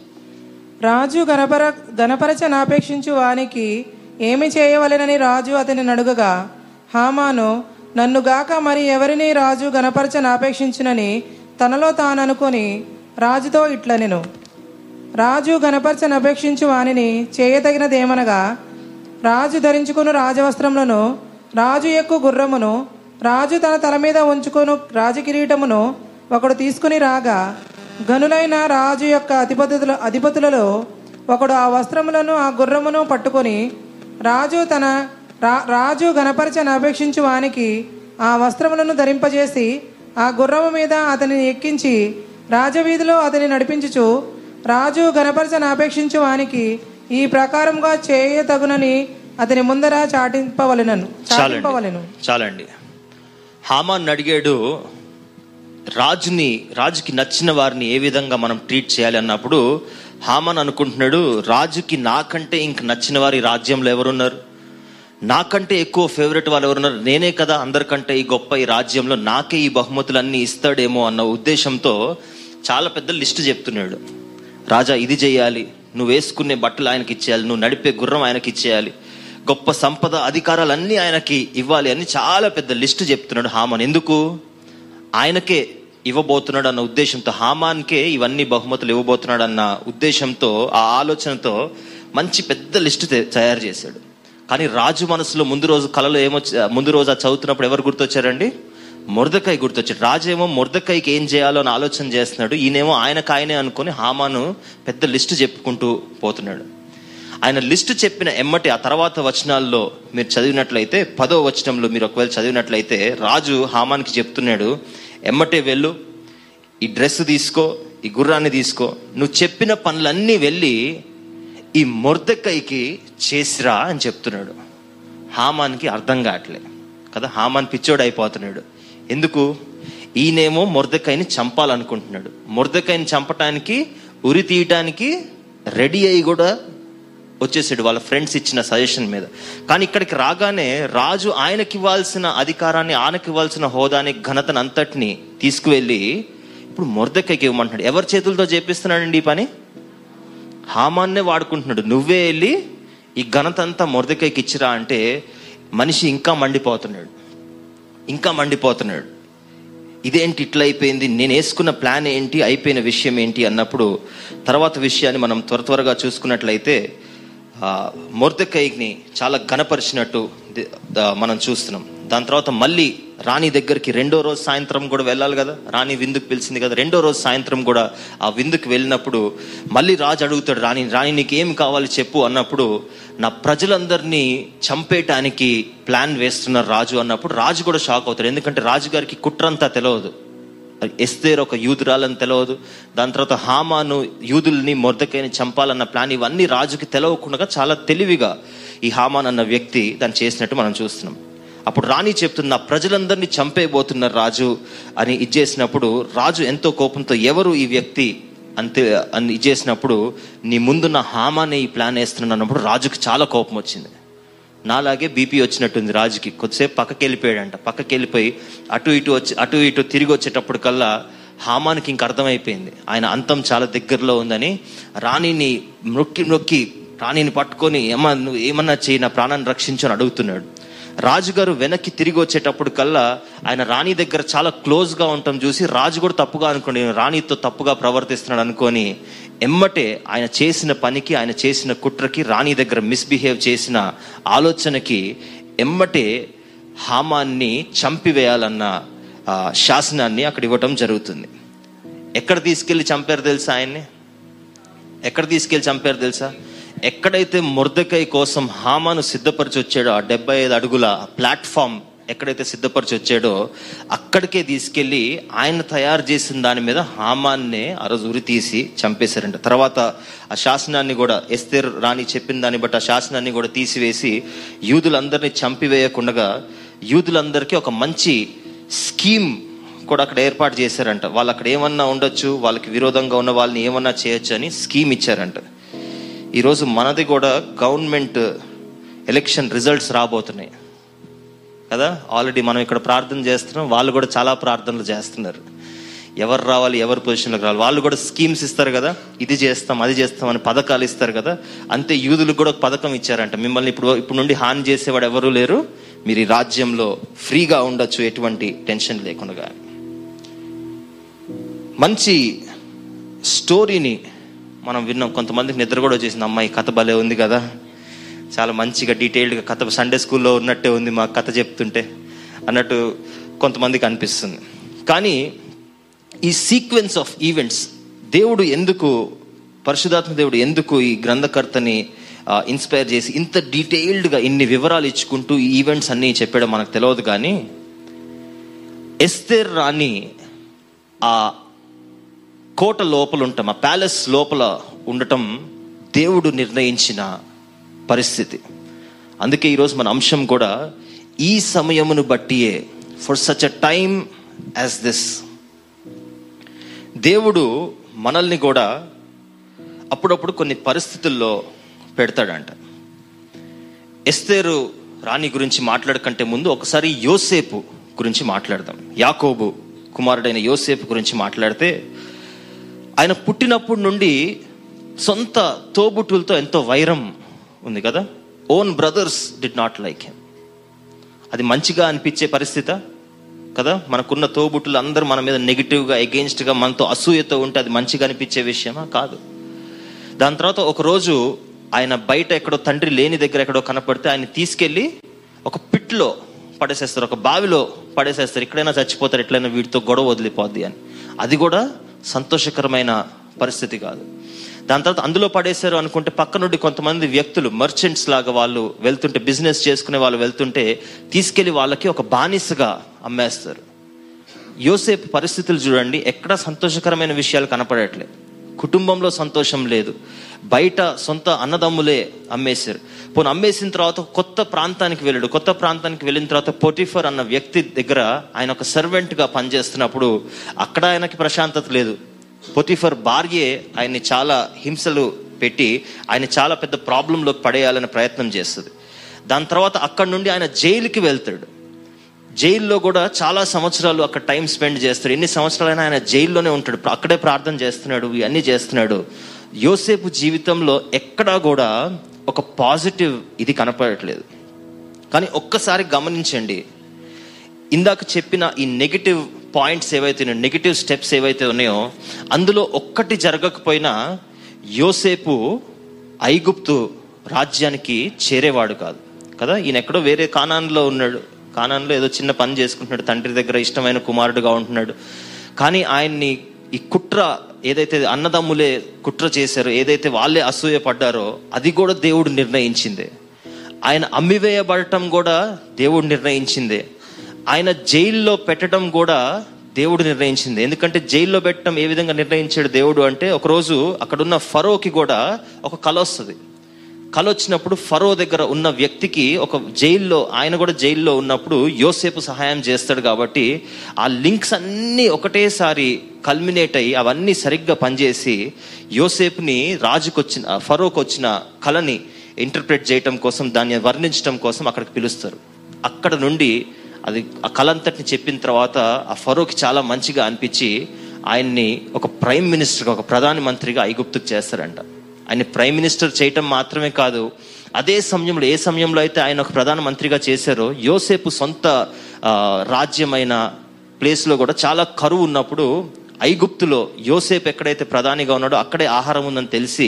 రాజు గణపర గణపరచనాపేక్షించు వానికి ఏమి చేయవలెనని రాజు అతని అడుగగా హామాను నన్ను గాక మరి ఎవరిని రాజు గణపరచనాపేక్షించునని తనలో తాననుకొని రాజుతో ఇట్లనెను. రాజు గణపరచనపేక్షించు వానిని చేయతగినదేమనగా రాజు ధరించుకును రాజవస్త్రములను రాజు ఎక్కు గుర్రమును రాజు తన తల మీద ఉంచుకొను రాజకిరీటమును ఒకడు తీసుకుని రాగా గనులైన రాజు యొక్క అధిపతుల అధిపతులలో ఒకడు ఆ వస్త్రములను ఆ గుర్రమును పట్టుకొని రాజు తన రా రాజు గణపరచని అపేక్షించు వానికి ఆ వస్త్రములను ధరింపజేసి ఆ గుర్రము మీద అతనిని ఎక్కించి రాజవీధిలో అతని నడిపించుచు రాజు గణపరచని అపేక్షించు వానికి ఈ ప్రకారంగా చేయతగునని అతని ముందర చాటింపవలెనను చాటింపవలెను. చాలండి చాలండి. హామాన్ అడిగాడు రాజుని రాజుకి నచ్చిన వారిని ఏ విధంగా మనం ట్రీట్ చేయాలి అన్నప్పుడు హామాన్ అనుకుంటున్నాడు రాజుకి నాకంటే ఇంక నచ్చిన వారి రాజ్యంలో ఎవరున్నారు? నాకంటే ఎక్కువ ఫేవరెట్ వాళ్ళు ఎవరున్నారు? నేనే కదా అందరికంటే ఈ గొప్ప ఈ రాజ్యంలో నాకే ఈ బహుమతులన్నీ ఇస్తాడేమో అన్న ఉద్దేశంతో చాలా పెద్ద లిస్ట్ చెప్తున్నాడు. రాజా ఇది చేయాలి. నువ్వు వేసుకునే బట్టలు ఆయనకి ఇచ్చేయాలి. నువ్వు నడిపే గుర్రం ఆయనకి ఇచ్చేయాలి. గొప్ప సంపద అధికారాలన్నీ ఆయనకి ఇవ్వాలి అని చాలా పెద్ద లిస్ట్ చెప్తున్నాడు హామాన్. ఎందుకు? ఆయనకే ఇవ్వబోతున్నాడు అన్న ఉద్దేశంతో హామాన్కే ఇవన్నీ బహుమతులు ఇవ్వబోతున్నాడు అన్న ఉద్దేశంతో ఆ ఆలోచనతో మంచి పెద్ద లిస్ట్ తయారు చేశాడు. కానీ రాజు మనసులో ముందు రోజు కళలో ఏమొచ్చి ముందు రోజు ఆ చదువుతున్నప్పుడు ఎవరు గుర్తొచ్చారండి? మురదకాయ గుర్తొచ్చాడు రాజు ఏమో మురదకాయకి ఏం చేయాలో అని ఆలోచన చేస్తున్నాడు. ఈయనేమో ఆయనకు ఆయనే అనుకుని హామాను పెద్ద లిస్టు చెప్పుకుంటూ పోతున్నాడు. ఆయన లిస్టు చెప్పిన ఎమ్మటి ఆ తర్వాత వచనాల్లో మీరు చదివినట్లయితే పదో వచనంలో మీరు ఒకవేళ చదివినట్లయితే రాజు హామాన్కి చెప్తున్నాడు ఎమ్మటే వెళ్ళు ఈ డ్రెస్ తీసుకో ఈ గుర్రాన్ని తీసుకో. నువ్వు చెప్పిన పనులన్నీ వెళ్ళి ఈ మొర్దెక్కైకి చేసిరా అని చెప్తున్నాడు. హామాన్కి అర్థం కావట్లే. కదా హామాన్ పిచ్చోడు అయిపోతున్నాడు. ఎందుకు? ఈయనేమో మొర్దెకాయని చంపాలనుకుంటున్నాడు. మొర్దెకాయని చంపటానికి ఉరి తీయటానికి రెడీ అయి కూడా వచ్చేసాడు వాళ్ళ ఫ్రెండ్స్ ఇచ్చిన సజెషన్ మీద. కానీ ఇక్కడికి రాగానే రాజు ఆయనకి ఇవ్వాల్సిన అధికారాన్ని ఆయనకి ఇవ్వాల్సిన హోదాని ఘనతను అంతటిని తీసుకువెళ్ళి ఇప్పుడు మొర్దెక్కకి ఇవ్వమంటున్నాడు. ఎవరి చేతులతో చేపిస్తున్నాడండి ఈ పని? హామాన్నే వాడుకుంటున్నాడు. నువ్వే వెళ్ళి ఈ ఘనత అంతా ఇచ్చిరా అంటే మనిషి ఇంకా మండిపోతున్నాడు. ఇంకా మండిపోతున్నాడు. ఇదేంటి ఇట్లా అయిపోయింది? నేను వేసుకున్న ప్లాన్ ఏంటి? అయిపోయిన విషయం ఏంటి? అన్నప్పుడు తర్వాత విషయాన్ని మనం త్వర త్వరగా చూసుకున్నట్లయితే మొర్దకైని చాలా ఘనపరిచినట్టు మనం చూస్తున్నాం. దాని తర్వాత మళ్ళీ రాణి దగ్గరికి రెండో రోజు సాయంత్రం కూడా వెళ్ళాలి కదా? రాణి విందుకు పిలిచింది కదా. రెండో రోజు సాయంత్రం కూడా ఆ విందుకు వెళ్ళినప్పుడు మళ్ళీ రాజు అడుగుతాడు రాణి రాణి నీకు ఏం కావాలి చెప్పు అన్నప్పుడు నా ప్రజలందరినీ చంపేయటానికి ప్లాన్ వేస్తున్నారు రాజు అన్నప్పుడు రాజు కూడా షాక్ అవుతాడు. ఎందుకంటే రాజుగారికి కుట్రంతా తెలియదు ఎస్తేర్ ఒక యూదురాలని తెలియదు దాని తర్వాత హామాను యూదుల్ని మొరదకైని చంపాలన్న ప్లాన్ ఇవన్నీ రాజుకి తెలియకుండా చాలా తెలివిగా ఈ హామాన్ అన్న వ్యక్తి దాన్ని చేసినట్టు మనం చూస్తున్నాం. అప్పుడు రాణి చెప్తున్న "నా ప్రజలందరినీ చంపేయబోతున్నారు రాజు అని ఇచ్చేసినప్పుడు రాజు ఎంతో కోపంతో ఎవరు ఈ వ్యక్తి? అంతే అని ఇచ్చేసినప్పుడు నీ ముందున్న హామానే ఈ ప్లాన్ వేస్తున్నాను అన్నప్పుడు రాజుకి చాలా కోపం వచ్చింది. నాలాగే బీపీ వచ్చినట్టుంది రాజుకి. కొద్దిసేపు పక్కకి వెళ్ళిపోయాడంట పక్కకి వెళ్ళిపోయి అటు ఇటు వచ్చి అటు ఇటు తిరిగి వచ్చేటప్పుడు కల్లా హామానికి ఇంక అర్థమైపోయింది. ఆయన అంతం చాలా దగ్గరలో ఉందని రాణిని నొక్కి నొక్కి రాణిని పట్టుకొని ఏమన్నా నువ్వు ఏమన్నా చేయి నా ప్రాణాన్ని రక్షించు అని అడుగుతున్నాడు. రాజుగారు వెనక్కి తిరిగి వచ్చేటప్పుడు కల్లా ఆయన రాణి దగ్గర చాలా క్లోజ్గా ఉండటం చూసి రాజు కూడా తప్పుగా అనుకోండి రాణితో తప్పుగా ప్రవర్తిస్తున్నాడు అనుకొని ఎమ్మటే ఆయన చేసిన పనికి ఆయన చేసిన కుట్రకి రాణి దగ్గర మిస్బిహేవ్ చేసిన ఆలోచనకి ఎమ్మటే హామాన్ని చంపివేయాలన్న శాసనాన్ని అక్కడ ఇవ్వటం జరుగుతుంది. ఎక్కడ తీసుకెళ్ళి చంపారు తెలుసా ఆయన్ని? ఎక్కడ తీసుకెళ్ళి చంపారు తెలుసా? ఎక్కడైతే మురదకై కోసం హామాను సిద్ధపరిచి వచ్చాడో ఆ డెబ్బై ఐదు అడుగుల ప్లాట్ఫామ్ ఎక్కడైతే సిద్ధపరిచి వచ్చాడో అక్కడికే తీసుకెళ్ళి ఆయన తయారు చేసిన దాని మీద హామాన్నే ఆ రోజు ఉరి తీసి చంపేశారంట. తర్వాత ఆ శాసనాన్ని కూడా ఎస్తేర్ రాణి చెప్పిన దాన్ని బట్టి ఆ శాసనాన్ని కూడా తీసివేసి యూదులందరినీ చంపివేయకుండా యూదులందరికీ ఒక మంచి స్కీమ్ కూడా అక్కడ ఏర్పాటు చేశారంట. వాళ్ళు అక్కడ ఏమన్నా ఉండొచ్చు వాళ్ళకి విరోధంగా ఉన్న వాళ్ళని ఏమన్నా చేయొచ్చు అని స్కీమ్ ఇచ్చారంట. ఈరోజు మనది కూడా గవర్నమెంట్ ఎలక్షన్ రిజల్ట్స్ రాబోతున్నాయి. కదా? ఆల్రెడీ మనం ఇక్కడ ప్రార్థన చేస్తున్నాం. వాళ్ళు కూడా చాలా ప్రార్థనలు చేస్తున్నారు. ఎవరు రావాలి ఎవరు పొజిషన్లోకి రావాలి? వాళ్ళు కూడా స్కీమ్స్ ఇస్తారు కదా? ఇది చేస్తాం అది చేస్తాం అని పథకాలు ఇస్తారు కదా? అంతే యూదులకు కూడా ఒక పథకం ఇచ్చారంట. మిమ్మల్ని ఇప్పుడు ఇప్పుడు నుండి హాని చేసేవాడు ఎవరు లేరు. మీరు ఈ రాజ్యంలో ఫ్రీగా ఉండొచ్చు ఎటువంటి టెన్షన్ లేకుండా. మంచి స్టోరీని మనం విన్నాం కొంతమందికి నిద్ర కూడా వచ్చేసింది. అమ్మాయి కథ భలే ఉంది కదా. చాలా మంచిగా డీటెయిల్డ్గా కథ సండే స్కూల్లో ఉన్నట్టే ఉంది మా కథ చెప్తుంటే అన్నట్టు కొంతమందికి అనిపిస్తుంది. కానీ ఈ సీక్వెన్స్ ఆఫ్ ఈవెంట్స్ దేవుడు ఎందుకు పరిశుధాత్మ దేవుడు ఎందుకు ఈ గ్రంథకర్తని ఇన్స్పైర్ చేసి ఇంత డీటెయిల్డ్గా ఇన్ని వివరాలు ఇచ్చుకుంటూ ఈ ఈవెంట్స్ అన్నీ చెప్పాడో మనకు తెలియదు కానీ ఎస్తేర్ రాణి ఆ కోట లోపల ఉంటాం ఆ ప్యాలెస్ లోపల ఉండటం దేవుడు నిర్ణయించిన పరిస్థితి. అందుకే ఈరోజు మన అంశం కూడా ఈ సమయమును బట్టియే for such a time as this దేవుడు మనల్ని కూడా అప్పుడప్పుడు కొన్ని పరిస్థితుల్లో పెడతాడంట. ఎస్తేరు రాణి గురించి మాట్లాడకంటే ముందు ఒకసారి యోసేపు గురించి మాట్లాడదాం. యాకోబు కుమారుడైన యోసేపు గురించి మాట్లాడితే ఆయన పుట్టినప్పటి నుండి సొంత తోబుట్టులతో ఎంతో వైరం ఉంది కదా. Own brothers did not like him అది మంచిగా అనిపించే పరిస్థితి కదా. మనకున్న తోబుట్టులు అందరూ మన మీద నెగిటివ్గా గా మనతో అసూయతో ఉంటే అది మంచిగా అనిపించే విషయమా? కాదు. దాని తర్వాత ఒకరోజు ఆయన బయట ఎక్కడో తండ్రి లేని దగ్గర ఎక్కడో కనపడితే ఆయన తీసుకెళ్ళి ఒక పిట్లో పడేసేస్తారు ఒక బావిలో పడేసేస్తారు. ఎక్కడైనా చచ్చిపోతారు ఎట్లయినా వీటితో గొడవ వదిలిపోద్ది అని. అది కూడా సంతోషకరమైన పరిస్థితి కాదు. దాని తర్వాత అందులో పడేశారు అనుకుంటే పక్క నుండి కొంతమంది వ్యక్తులు మర్చెంట్స్ లాగా వాళ్ళు వెళ్తుంటే బిజినెస్ చేసుకునే వాళ్ళు వెళ్తుంటే తీసుకెళ్ళి వాళ్ళకి ఒక బానిసగా అమ్మేస్తారు. యోసేపు పరిస్థితులు చూడండి ఎక్కడ సంతోషకరమైన విషయాలు కనపడట్లేదు. కుటుంబంలో సంతోషం లేదు. బయట సొంత అన్నదమ్ములే అమ్మేశారు. పోనీ అమ్మేసిన తర్వాత కొత్త ప్రాంతానికి వెళ్ళాడు. కొత్త ప్రాంతానికి వెళ్ళిన తర్వాత పొటిఫర్ అన్న వ్యక్తి దగ్గర ఆయన ఒక సర్వెంట్గా పనిచేస్తున్నప్పుడు అక్కడ ఆయనకి ప్రశాంతత లేదు. పొటిఫర్ భార్యే ఆయన్ని చాలా హింసలు పెట్టి ఆయన చాలా పెద్ద ప్రాబ్లంలోకి పడేయాలని ప్రయత్నం చేస్తుంది. దాని తర్వాత అక్కడి నుండి ఆయన జైలుకి వెళ్తాడు. జైల్లో కూడా చాలా సంవత్సరాలు అక్కడ టైం స్పెండ్ చేస్తాడు. ఎన్ని సంవత్సరాలైనా ఆయన జైల్లోనే ఉంటాడు. అక్కడే ప్రార్థన చేస్తున్నాడు. ఇవన్నీ చేస్తున్నాడు. యోసేపు జీవితంలో ఎక్కడా కూడా ఒక పాజిటివ్ ఇది కనపడట్లేదు. కానీ ఒక్కసారి గమనించండి. ఇందాక చెప్పిన ఈ నెగిటివ్ పాయింట్స్ ఏవైతే ఉన్నాయో నెగిటివ్ స్టెప్స్ ఏవైతే ఉన్నాయో అందులో ఒక్కటి జరగకపోయినా యోసేపు ఐగుప్తు రాజ్యానికి చేరేవాడు కాదు. కదా? ఈయన ఎక్కడో వేరే కానాన్లో ఉన్నాడు. కానాన్లో ఏదో చిన్న పని చేసుకుంటున్నాడు తండ్రి దగ్గర ఇష్టమైన కుమారుడుగా ఉంటున్నాడు. కానీ ఆయన్ని ఈ కుట్ర ఏదైతే అన్నదమ్ములే కుట్ర చేశారో ఏదైతే వాళ్ళే అసూయ పడ్డారో అది కూడా దేవుడు నిర్ణయించిందే. ఆయన అమ్మివేయబడటం కూడా దేవుడు నిర్ణయించిందే. ఆయన జైల్లో పెట్టడం కూడా దేవుడు నిర్ణయించింది. ఎందుకంటే జైల్లో పెట్టడం ఏ విధంగా నిర్ణయించాడు దేవుడు అంటే ఒకరోజు అక్కడున్న ఫరోకి కూడా ఒక కళ వస్తుంది. కళ వచ్చినప్పుడు ఫరో దగ్గర ఉన్న వ్యక్తికి ఒక జైల్లో ఆయన కూడా జైల్లో ఉన్నప్పుడు యోసేపు సహాయం చేస్తాడు కాబట్టి ఆ లింక్స్ అన్నీ ఒకటేసారి కల్మినేట్ అయ్యి అవన్నీ సరిగ్గా పనిచేసి యోసేపుని రాజుకొచ్చిన ఫరోకు ఫరోకి వచ్చిన కళని ఇంటర్ప్రిట్ చేయటం కోసం దాన్ని వర్ణించడం కోసం అక్కడికి పిలుస్తారు. అక్కడ నుండి అది ఆ కళ అంతటిని చెప్పిన తర్వాత ఆ ఫరోకి చాలా మంచిగా అనిపించి ఆయన్ని ఒక ప్రైమ్ మినిస్టర్గా ఒక ప్రధాన మంత్రిగా ఐగుప్తుకు చేస్తారంట. ఆయన ప్రైమ్ మినిస్టర్ చేయటం మాత్రమే కాదు అదే సమయంలో ఏ సమయంలో అయితే ఆయన ఒక ప్రధాన మంత్రిగా చేశారో యోసేపు సొంత రాజ్యమైన ప్లేస్లో కూడా చాలా కరువు ఉన్నప్పుడు ఐగుప్తులో యోసేపు ఎక్కడైతే ప్రధానిగా ఉన్నాడో అక్కడే ఆహారం ఉందని తెలిసి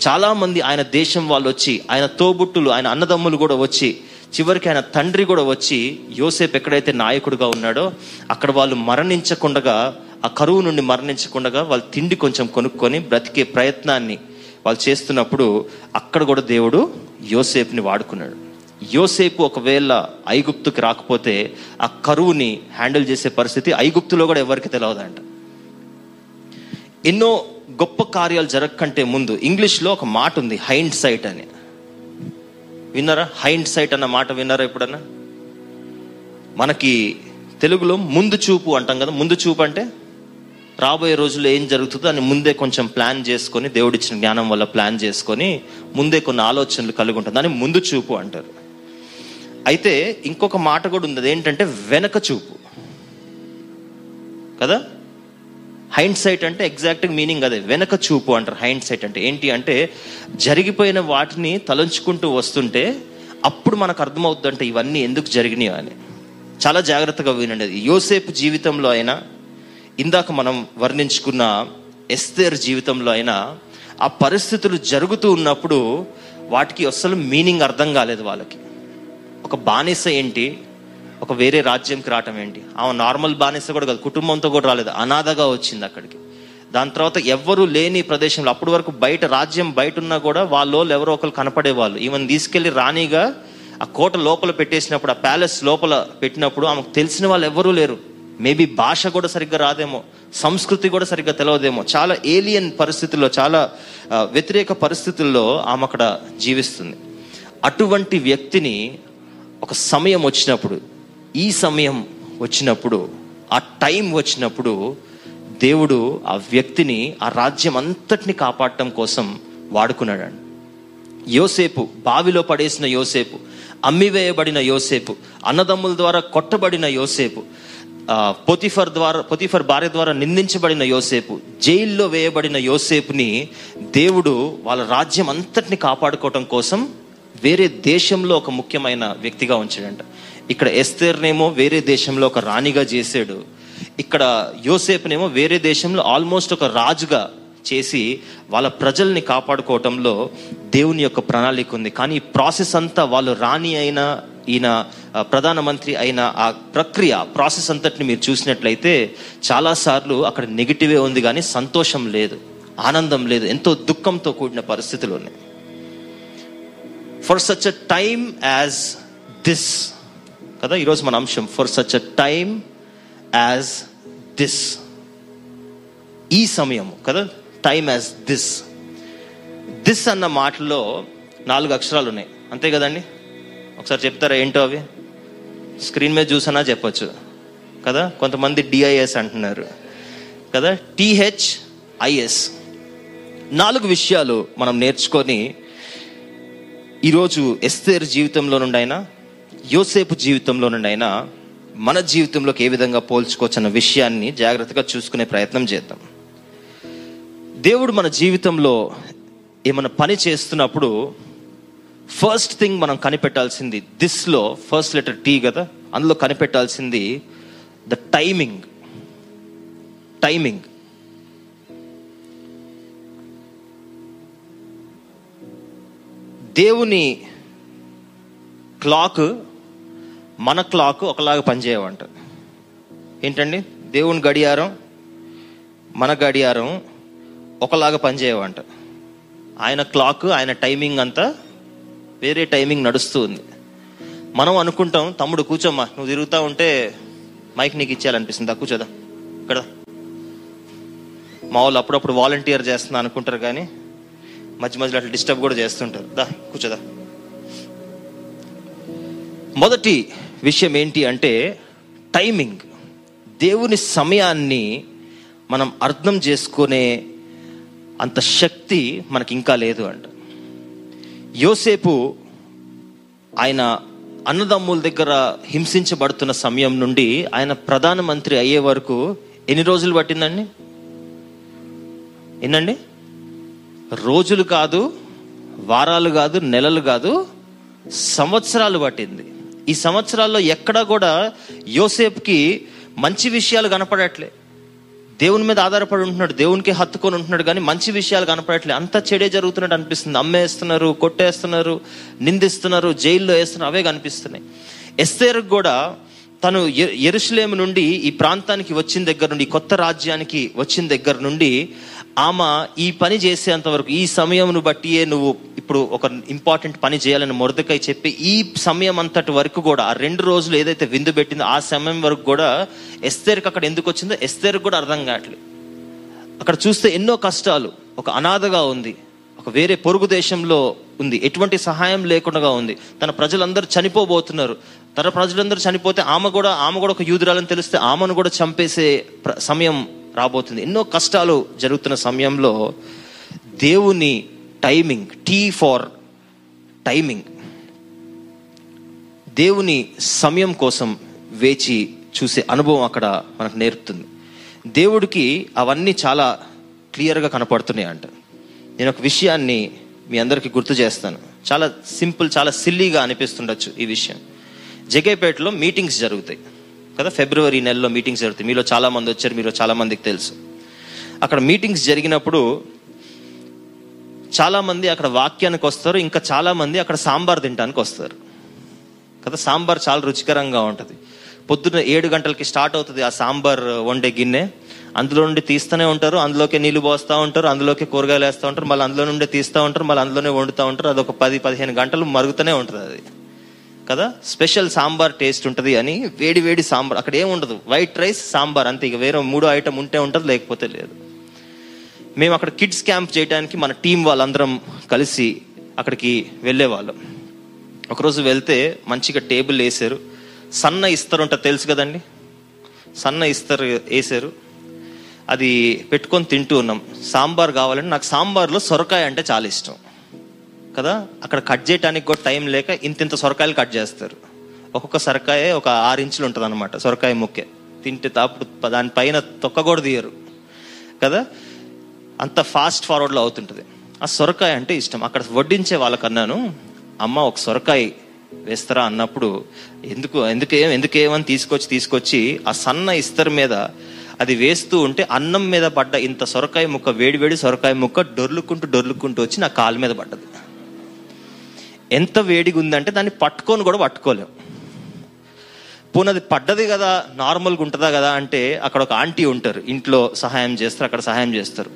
చాలామంది ఆయన దేశం వాళ్ళు వచ్చి ఆయన తోబుట్టులు ఆయన అన్నదమ్ములు కూడా వచ్చి చివరికి ఆయన తండ్రి కూడా వచ్చి యోసేపు ఎక్కడైతే నాయకుడిగా ఉన్నాడో అక్కడ వాళ్ళు మరణించకుండగా ఆ కరువు నుండి మరణించకుండగా వాళ్ళు తిండి కొంచెం కొనుక్కొని బ్రతికే ప్రయత్నాన్ని వాళ్ళు చేస్తున్నప్పుడు అక్కడ కూడా దేవుడు యోసేపుని వాడుకున్నాడు. యోసేపు ఒకవేళ ఐగుప్తుకి రాకపోతే ఆ కరువుని హ్యాండిల్ చేసే పరిస్థితి ఐగుప్తులో కూడా ఎవరికి తెలియదంట ఎన్నో గొప్ప కార్యాలు జరగకంటే ముందు ఇంగ్లీష్లో ఒక మాట ఉంది హైండ్ సైట్ అని. విన్నారా? హైండ్ సైట్ అన్న మాట విన్నారా ఎప్పుడన్నా? మనకి తెలుగులో ముందు చూపు అంటాం కదా ముందు చూపు అంటే? రాబోయే రోజుల్లో ఏం జరుగుతుందో అని ముందే కొంచెం ప్లాన్ చేసుకొని దేవుడిచ్చిన జ్ఞానం వల్ల ప్లాన్ చేసుకొని ముందే కొన్ని ఆలోచనలు కలిగి ఉంటుంది దాన్ని ముందు చూపు అంటారు. అయితే ఇంకొక మాట కూడా ఉంది. ఏంటంటే వెనక చూపు. కదా? హైండ్ సైట్ అంటే ఎగ్జాక్ట్ మీనింగ్ అదే. వెనక చూపు అంటారు. హైండ్ సైట్ అంటే ఏంటి అంటే జరిగిపోయిన వాటిని తలంచుకుంటూ వస్తుంటే అప్పుడు మనకు అర్థమవుతుందంటే ఇవన్నీ ఎందుకు జరిగినాయో అని. చాలా జాగ్రత్తగా వినండి యోసేపు జీవితంలో అయినా ఇందాక మనం వర్ణించుకున్న ఎస్తేర్ జీవితంలో అయినా ఆ పరిస్థితులు జరుగుతూ ఉన్నప్పుడు వాటికి అసలు మీనింగ్ అర్థం కాలేదు వాళ్ళకి. ఒక బానిస ఏంటి? ఒక వేరే రాజ్యంకి రావటం ఏంటి? ఆమె నార్మల్ బానిస కూడా కాదు కుటుంబంతో కూడా రాలేదు అనాథగా వచ్చింది అక్కడికి. దాని తర్వాత ఎవ్వరూ లేని ప్రదేశంలో అప్పటి వరకు బయట రాజ్యం బయట ఉన్నా కూడా వాళ్ళు ఎవరో ఒకరు కనపడేవాళ్ళు. ఈమెను తీసుకెళ్ళి రాణిగా ఆ కోట లోపల పెట్టేసినప్పుడు ఆ ప్యాలెస్ లోపల పెట్టినప్పుడు ఆమెకు తెలిసిన వాళ్ళు ఎవరూ లేరు. మేబీ భాష కూడా సరిగ్గా రాదేమో సంస్కృతి కూడా సరిగ్గా తెలియదేమో చాలా ఏలియన్ పరిస్థితుల్లో చాలా వ్యతిరేక పరిస్థితుల్లో ఆమె అక్కడ జీవిస్తుంది. అటువంటి వ్యక్తిని ఒక సమయం వచ్చినప్పుడు ఈ సమయం వచ్చినప్పుడు ఆ టైం వచ్చినప్పుడు దేవుడు ఆ వ్యక్తిని ఆ రాజ్యం అంతటిని కాపాడటం కోసం వాడుకున్నాడు యోసేపు బావిలో పడేసిన యోసేపు అమ్మివేయబడిన యోసేపు అన్నదమ్ముల ద్వారా కొట్టబడిన యోసేపు పొతిఫర్ ద్వారా పొతిఫర్ భార్య ద్వారా నిందించబడిన యోసేపు జైల్లో వేయబడిన యోసేపుని దేవుడు వాళ్ళ రాజ్యం అంతటిని కాపాడుకోవటం కోసం వేరే దేశంలో ఒక ముఖ్యమైన వ్యక్తిగా ఉంచాడంట. ఇక్కడ ఎస్తేర్నేమో వేరే దేశంలో ఒక రాణిగా చేశాడు. ఇక్కడ యోసేపునేమో వేరే దేశంలో ఆల్మోస్ట్ ఒక రాజుగా చేసి వాళ్ళ ప్రజల్ని కాపాడుకోవటంలో దేవుని యొక్క ప్రణాళిక ఉంది. కానీ ప్రాసెస్ అంతా వాళ్ళు రాణి అయిన ఈయన ప్రధానమంత్రి అయిన ఆ ప్రక్రియ ప్రాసెస్ అంతటిని మీరు చూసినట్లయితే చాలాసార్లు అక్కడ నెగిటివే ఉంది కానీ సంతోషం లేదు ఆనందం లేదు ఎంతో దుఃఖంతో కూడిన పరిస్థితులు ఉన్నాయి for such a time as this కదా ఈరోజు మన అంశం for such a time as this ఈ సమయం కదా టైమ్ యాజ్ దిస్ దిస్ అన్న మాటలో నాలుగు అక్షరాలు ఉన్నాయి అంతే కదండి? ఒకసారి చెప్తారా ఏంటో అవి? స్క్రీన్ మీద చూసినా చెప్పొచ్చు. కదా? కొంతమంది డిఐఎస్ అంటున్నారు. కదా? టిహెచ్ ఐఎస్ నాలుగు విషయాలు మనం నేర్చుకొని ఈరోజు ఎస్తేర్ జీవితంలో నుండి అయినా యోసేపు జీవితంలో నుండి అయినా మన జీవితంలోకి ఏ విధంగా పోల్చుకోవచ్చు అన్న విషయాన్ని జాగ్రత్తగా చూసుకునే ప్రయత్నం చేద్దాం. దేవుడు మన జీవితంలో ఏమైనా పని చేస్తున్నప్పుడు ఫస్ట్ థింగ్ మనం కనిపెట్టాల్సింది దిస్లో ఫస్ట్ లెటర్ టీ కదా అందులో కనిపెట్టాల్సింది ద టైమింగ్ టైమింగ్ దేవుని క్లాక్ మన క్లాక్ ఒకలాగా పనిచేయవంట. ఏంటండి? దేవుని గడియారం మన గడియారం ఒకలాగా పనిచేయవంట. ఆయన క్లాక్ ఆయన టైమింగ్ అంతా వేరే టైమింగ్ నడుస్తూ ఉంది మనం అనుకుంటాం తమ్ముడు కూర్చోమ్మా నువ్వు తిరుగుతూ ఉంటే మైక్ నీకు ఇచ్చేయాలనిపిస్తుంది. దా కూర్చోదా? ఇక్కడ మా వాళ్ళు అప్పుడప్పుడు వాలంటీర్ చేస్తున్నా అనుకుంటారు కానీ మధ్య మధ్యలో అట్లా డిస్టర్బ్ కూడా చేస్తుంటారు. దా కూర్చోదా? మొదటి విషయం ఏంటి అంటే టైమింగ్. దేవుని సమయాన్ని మనం అర్థం చేసుకునే అంత శక్తి మనకి ఇంకా లేదు అంట. యోసేపు ఆయన అన్నదమ్ముల దగ్గర హింసించబడుతున్న సమయం నుండి ఆయన ప్రధానమంత్రి అయ్యే వరకు ఎన్ని రోజులు పట్టిందండి? ఏంటండి రోజులు కాదు వారాలు కాదు నెలలు కాదు సంవత్సరాలు పట్టింది. ఈ సంవత్సరాల్లో ఎక్కడా కూడా యోసేపుకి మంచి విషయాలు కనపడట్లే. దేవుని మీద ఆధారపడి ఉంటున్నాడు దేవునికి హత్తుకొని ఉంటున్నాడు కానీ మంచి విషయాలు కనపడట్లేదు అంతా చెడే జరుగుతున్నట్టు అనిపిస్తుంది. అమ్మేస్తున్నారు కొట్టేస్తున్నారు నిందిస్తున్నారు జైల్లో వేస్తున్నారు అవే కనిపిస్తున్నాయి. ఎస్తేరుకు కూడా తను ఎరుసలేము ఎరుషలేము నుండి ఈ ప్రాంతానికి వచ్చిన దగ్గర నుండి కొత్త రాజ్యానికి వచ్చిన దగ్గర నుండి ఆమె ఈ పని చేసేంత వరకు ఈ సమయంను బట్టియే నువ్వు ఇప్పుడు ఒక ఇంపార్టెంట్ పని చేయాలని మొరదకై చెప్పి ఈ సమయం అంతటి వరకు కూడా ఆ రెండు రోజులు ఏదైతే విందు పెట్టిందో ఆ సమయం వరకు కూడా ఎస్తేర్కి అక్కడ ఎందుకు వచ్చిందో ఎస్తేర్కి కూడా అర్థం కావట్లేదు. అక్కడ చూస్తే ఎన్నో కష్టాలు. ఒక అనాథగా ఉంది. ఒక వేరే పొరుగు దేశంలో ఉంది. ఎటువంటి సహాయం లేకుండా ఉంది. తన ప్రజలందరూ చనిపోబోతున్నారు. తన ప్రజలందరూ చనిపోతే ఆమె కూడా ఆమె కూడా ఒక యూదురాలని తెలిస్తే ఆమెను కూడా చంపేసే ప్ర- సమయం రాబోతుంది. ఎన్నో కష్టాలు జరుగుతున్న సమయంలో దేవుని టైమింగ్ టీ ఫార్ టైమింగ్ దేవుని సమయం కోసం వేచి చూసే అనుభవం అక్కడ మనకు నేర్పుతుంది. దేవుడికి అవన్నీ చాలా క్లియర్గా కనపడుతున్నాయి అంట నేను ఒక విషయాన్ని మీ అందరికీ గుర్తు చేస్తాను. చాలా సింపుల్ చాలా సిల్లీగా అనిపిస్తుండొచ్చు ఈ విషయం. జగేపేటలో మీటింగ్స్ జరుగుతాయి. కదా ఫిబ్రవరి నెలలో మీటింగ్స్ జరుగుతాయి. మీలో చాలా మంది వచ్చారు మీరు చాలా మందికి తెలుసు. అక్కడ మీటింగ్స్ జరిగినప్పుడు చాలా మంది అక్కడ వాక్యానికి వస్తారు ఇంకా చాలా మంది అక్కడ సాంబార్ తినడానికి వస్తారు. కదా సాంబార్ చాలా రుచికరంగా ఉంటుంది. పొద్దున్న ఏడు గంటలకి స్టార్ట్ అవుతుంది ఆ సాంబార్ వండే గిన్నె. అందులో నుండి తీస్తూనే ఉంటారు అందులోకి నీళ్ళు పోస్తూ ఉంటారు అందులోకి కూరగాయలు వేస్తూ ఉంటారు మళ్ళీ అందులో నుండి తీస్తూ ఉంటారు మళ్ళీ అందులోనే వండుతూ ఉంటారు. అది ఒక పది పదిహేను గంటలు మరుగుతూనే ఉంటుంది అది. కదా? స్పెషల్ సాంబార్ టేస్ట్ ఉంటుంది అని వేడి వేడి సాంబార్ అక్కడ ఏముండదు వైట్ రైస్ సాంబార్ అంతే. ఇక వేరే మూడో ఐటమ్ ఉంటే ఉంటుంది లేకపోతే లేదు. మేము అక్కడ కిడ్స్ క్యాంప్ చేయడానికి మన టీం వాళ్ళందరం కలిసి అక్కడికి వెళ్ళేవాళ్ళం. ఒకరోజు వెళ్తే మంచిగా టేబుల్ వేసారు సన్న ఇస్తారు ఉంటుంది తెలుసు కదండి? సన్న ఇస్తారు వేసారు అది పెట్టుకొని తింటూ ఉన్నాం. సాంబార్ కావాలంటే నాకు సాంబార్లో సొరకాయ అంటే చాలా ఇష్టం. కదా? అక్కడ కట్ చేయడానికి కూడా టైం లేక ఇంత ఇంత సొరకాయలు కట్ చేస్తారు. ఒక్కొక్క సొరకాయ ఒక ఆరు ఇంచులు ఉంటుంది అనమాట సొరకాయ ముక్కే. తింటే అప్పుడు దానిపైన తొక్క కూడా తీయరు. కదా? అంత ఫాస్ట్ ఫార్వర్డ్లో అవుతుంటుంది. ఆ సొరకాయ అంటే ఇష్టం. అక్కడ వడ్డించే వాళ్ళకన్నాను అమ్మ ఒక సొరకాయ వేస్తారా? అన్నప్పుడు ఎందుకు ఎందుకే ఎందుకేమని తీసుకొచ్చి తీసుకొచ్చి ఆ సన్న ఇస్తరు మీద అది వేస్తూ ఉంటే అన్నం మీద పడ్డ ఇంత సొరకాయ ముక్క వేడి వేడి సొరకాయ ముక్క డొర్లుకుంటూ డొర్లుకుంటూ వచ్చి నా కాలు మీద పడ్డది. ఎంత వేడిగా ఉందంటే దాన్ని పట్టుకొని కూడా పట్టుకోలేం. పోనీ అది పడ్డది కదా నార్మల్గా ఉంటుందా కదా అంటే అక్కడ ఒక ఆంటీ ఉంటారు ఇంట్లో సహాయం చేస్తారు అక్కడ సహాయం చేస్తారు.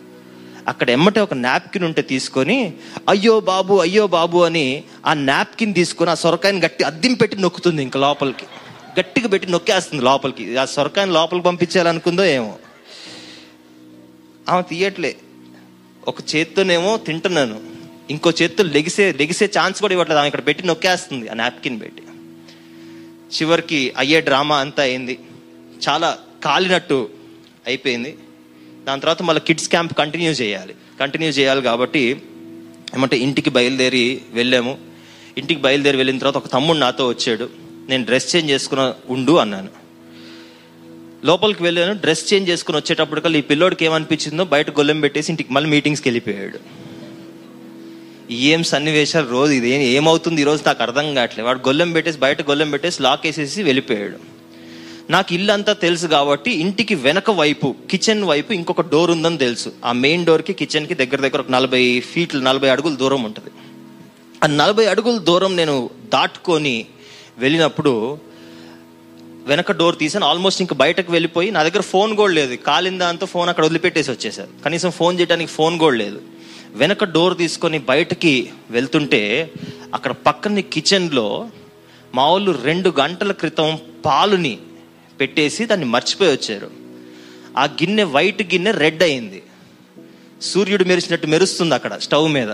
అక్కడ ఎమ్మటే ఒక నాప్కిన్ ఉంటే తీసుకొని అయ్యో బాబు అయ్యో బాబు అని ఆ నాప్కిన్ తీసుకొని ఆ సొరకాయని గట్టి అద్దెం పెట్టి నొక్కుతుంది ఇంకా లోపలికి. గట్టిగా పెట్టి నొక్కేస్తుంది లోపలికి. ఆ సొరకాయని లోపలికి పంపించాలనుకుందో ఏమో. ఆమె తీయట్లే. ఒక చేత్తోనేమో తింటున్నాను. ఇంకో చేతులు లెగిసే లెగిసే ఛాన్స్ కూడా ఇవ్వట్లేదు. ఆమె ఇక్కడ పెట్టి నొక్కేస్తుంది ఆ నాప్కిన్ పెట్టి. చివరికి అయ్యే డ్రామా అంతా అయింది. చాలా కాలినట్టు అయిపోయింది. దాని తర్వాత మళ్ళీ కిడ్స్ క్యాంప్ కంటిన్యూ చేయాలి. కంటిన్యూ చేయాలి కాబట్టి ఏమంటే ఇంటికి బయలుదేరి వెళ్ళాము. ఇంటికి బయలుదేరి వెళ్ళిన తర్వాత ఒక తమ్ముడు నాతో వచ్చాడు. నేను డ్రెస్ చేంజ్ చేసుకున్న ఉండు అన్నాను. లోపలికి వెళ్ళాను. డ్రెస్ చేంజ్ చేసుకుని వచ్చేటప్పటికల్లా ఈ పిల్లోడికి ఏమనిపించిందో బయట గొల్లెం పెట్టేసి ఇంటికి మళ్ళీ మీటింగ్స్కి వెళ్ళిపోయాడు. ఏం సన్నివేశాలు రోజు ఇది. ఏమవుతుంది ఈరోజు నాకు అర్థం కావట్లేదు. వాడు గొల్లెం పెట్టేసి బయట గొల్లెం పెట్టేసి లాక్ వేసేసి వెళ్ళిపోయాడు. నాకు ఇల్లు అంతా తెలుసు కాబట్టి ఇంటికి వెనక వైపు కిచెన్ వైపు ఇంకొక డోర్ ఉందని తెలుసు. ఆ మెయిన్ డోర్కి కిచెన్కి దగ్గర దగ్గర ఒక నలభై ఫీట్లు నలభై అడుగుల దూరం ఉంటుంది. ఆ నలభై అడుగుల దూరం నేను దాటుకొని వెళ్ళినప్పుడు వెనక డోర్ తీసాను. ఆల్మోస్ట్ ఇంకా బయటకు వెళ్ళిపోయి నా దగ్గర ఫోన్ కూడా లేదు. కాలిందా అంతా ఫోన్ అక్కడ వదిలిపెట్టేసి వచ్చేసారు. కనీసం ఫోన్ చేయడానికి ఫోన్ కూడా లేదు. వెనక డోర్ తీసుకొని బయటకి వెళ్తుంటే అక్కడ పక్కన కిచెన్లో మా వాళ్ళు రెండు గంటల క్రితం పాలుని పెట్టేసి దాన్ని మర్చిపోయి వచ్చారు. ఆ గిన్నె వైట్ గిన్నె రెడ్ అయింది. సూర్యుడు మెరిసినట్టు మెరుస్తుంది అక్కడ స్టవ్ మీద.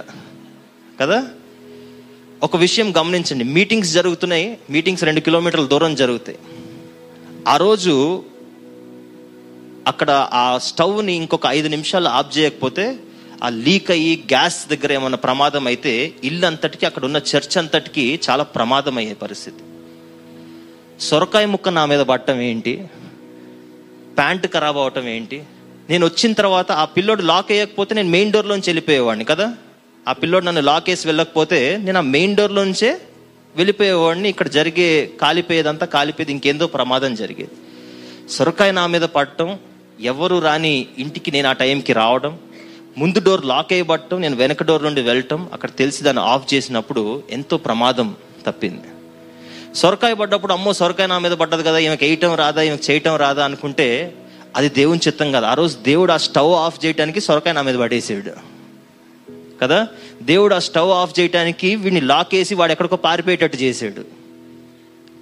కదా? ఒక విషయం గమనించండి. మీటింగ్స్ జరుగుతున్నాయి. మీటింగ్స్ రెండు కిలోమీటర్ల దూరం జరుగుతాయి. ఆ రోజు అక్కడ ఆ స్టవ్ని ఇంకొక ఐదు నిమిషాలు ఆఫ్ చేయకపోతే ఆ లీక్ అయ్యి గ్యాస్ దగ్గర ఏమైనా ప్రమాదం అయితే ఇల్లు అంతటికి అక్కడ ఉన్న చర్చ్ అంతటికి చాలా ప్రమాదం అయ్యే పరిస్థితి. సొరకాయ ముక్క నా మీద పట్టడం ఏంటి? ప్యాంట్ ఖరాబ్ అవటం ఏంటి? నేను వచ్చిన తర్వాత ఆ పిల్లోడు లాక్ వేయకపోతే నేను మెయిన్ డోర్లోంచి వెళ్ళిపోయేవాడిని కదా? ఆ పిల్లోడు నన్ను లాక్ వేసి వెళ్ళకపోతే నేను ఆ మెయిన్ డోర్లోంచే వెళ్ళిపోయేవాడిని. ఇక్కడ జరిగే కాలిపోయేదంతా కాలిపోయేది ఇంకేందో ప్రమాదం జరిగేది. సొరకాయ నా మీద పడటం ఎవరు రాని ఇంటికి నేను ఆ టైంకి రావడం ముందు డోర్ లాక్ అయ్యబట్టం నేను వెనక డోర్ నుండి వెళ్ళటం అక్కడ తెలిసి దాన్ని ఆఫ్ చేసినప్పుడు ఎంతో ప్రమాదం తప్పింది. సొరకాయ పడ్డప్పుడు అమ్మో సొరకాయ నా మీద పడ్డది కదా ఈమెకి వేయటం రాదా ఈమెకి చేయటం రాదా అనుకుంటే అది దేవుని చిత్తం కదా. ఆ రోజు దేవుడు ఆ స్టవ్ ఆఫ్ చేయడానికి సొరకాయ నా మీద పడేసాడు. కదా? దేవుడు ఆ స్టవ్ ఆఫ్ చేయడానికి వీడిని లాక్ వేసి వాడు ఎక్కడికో పారిపోయేటట్టు చేసాడు.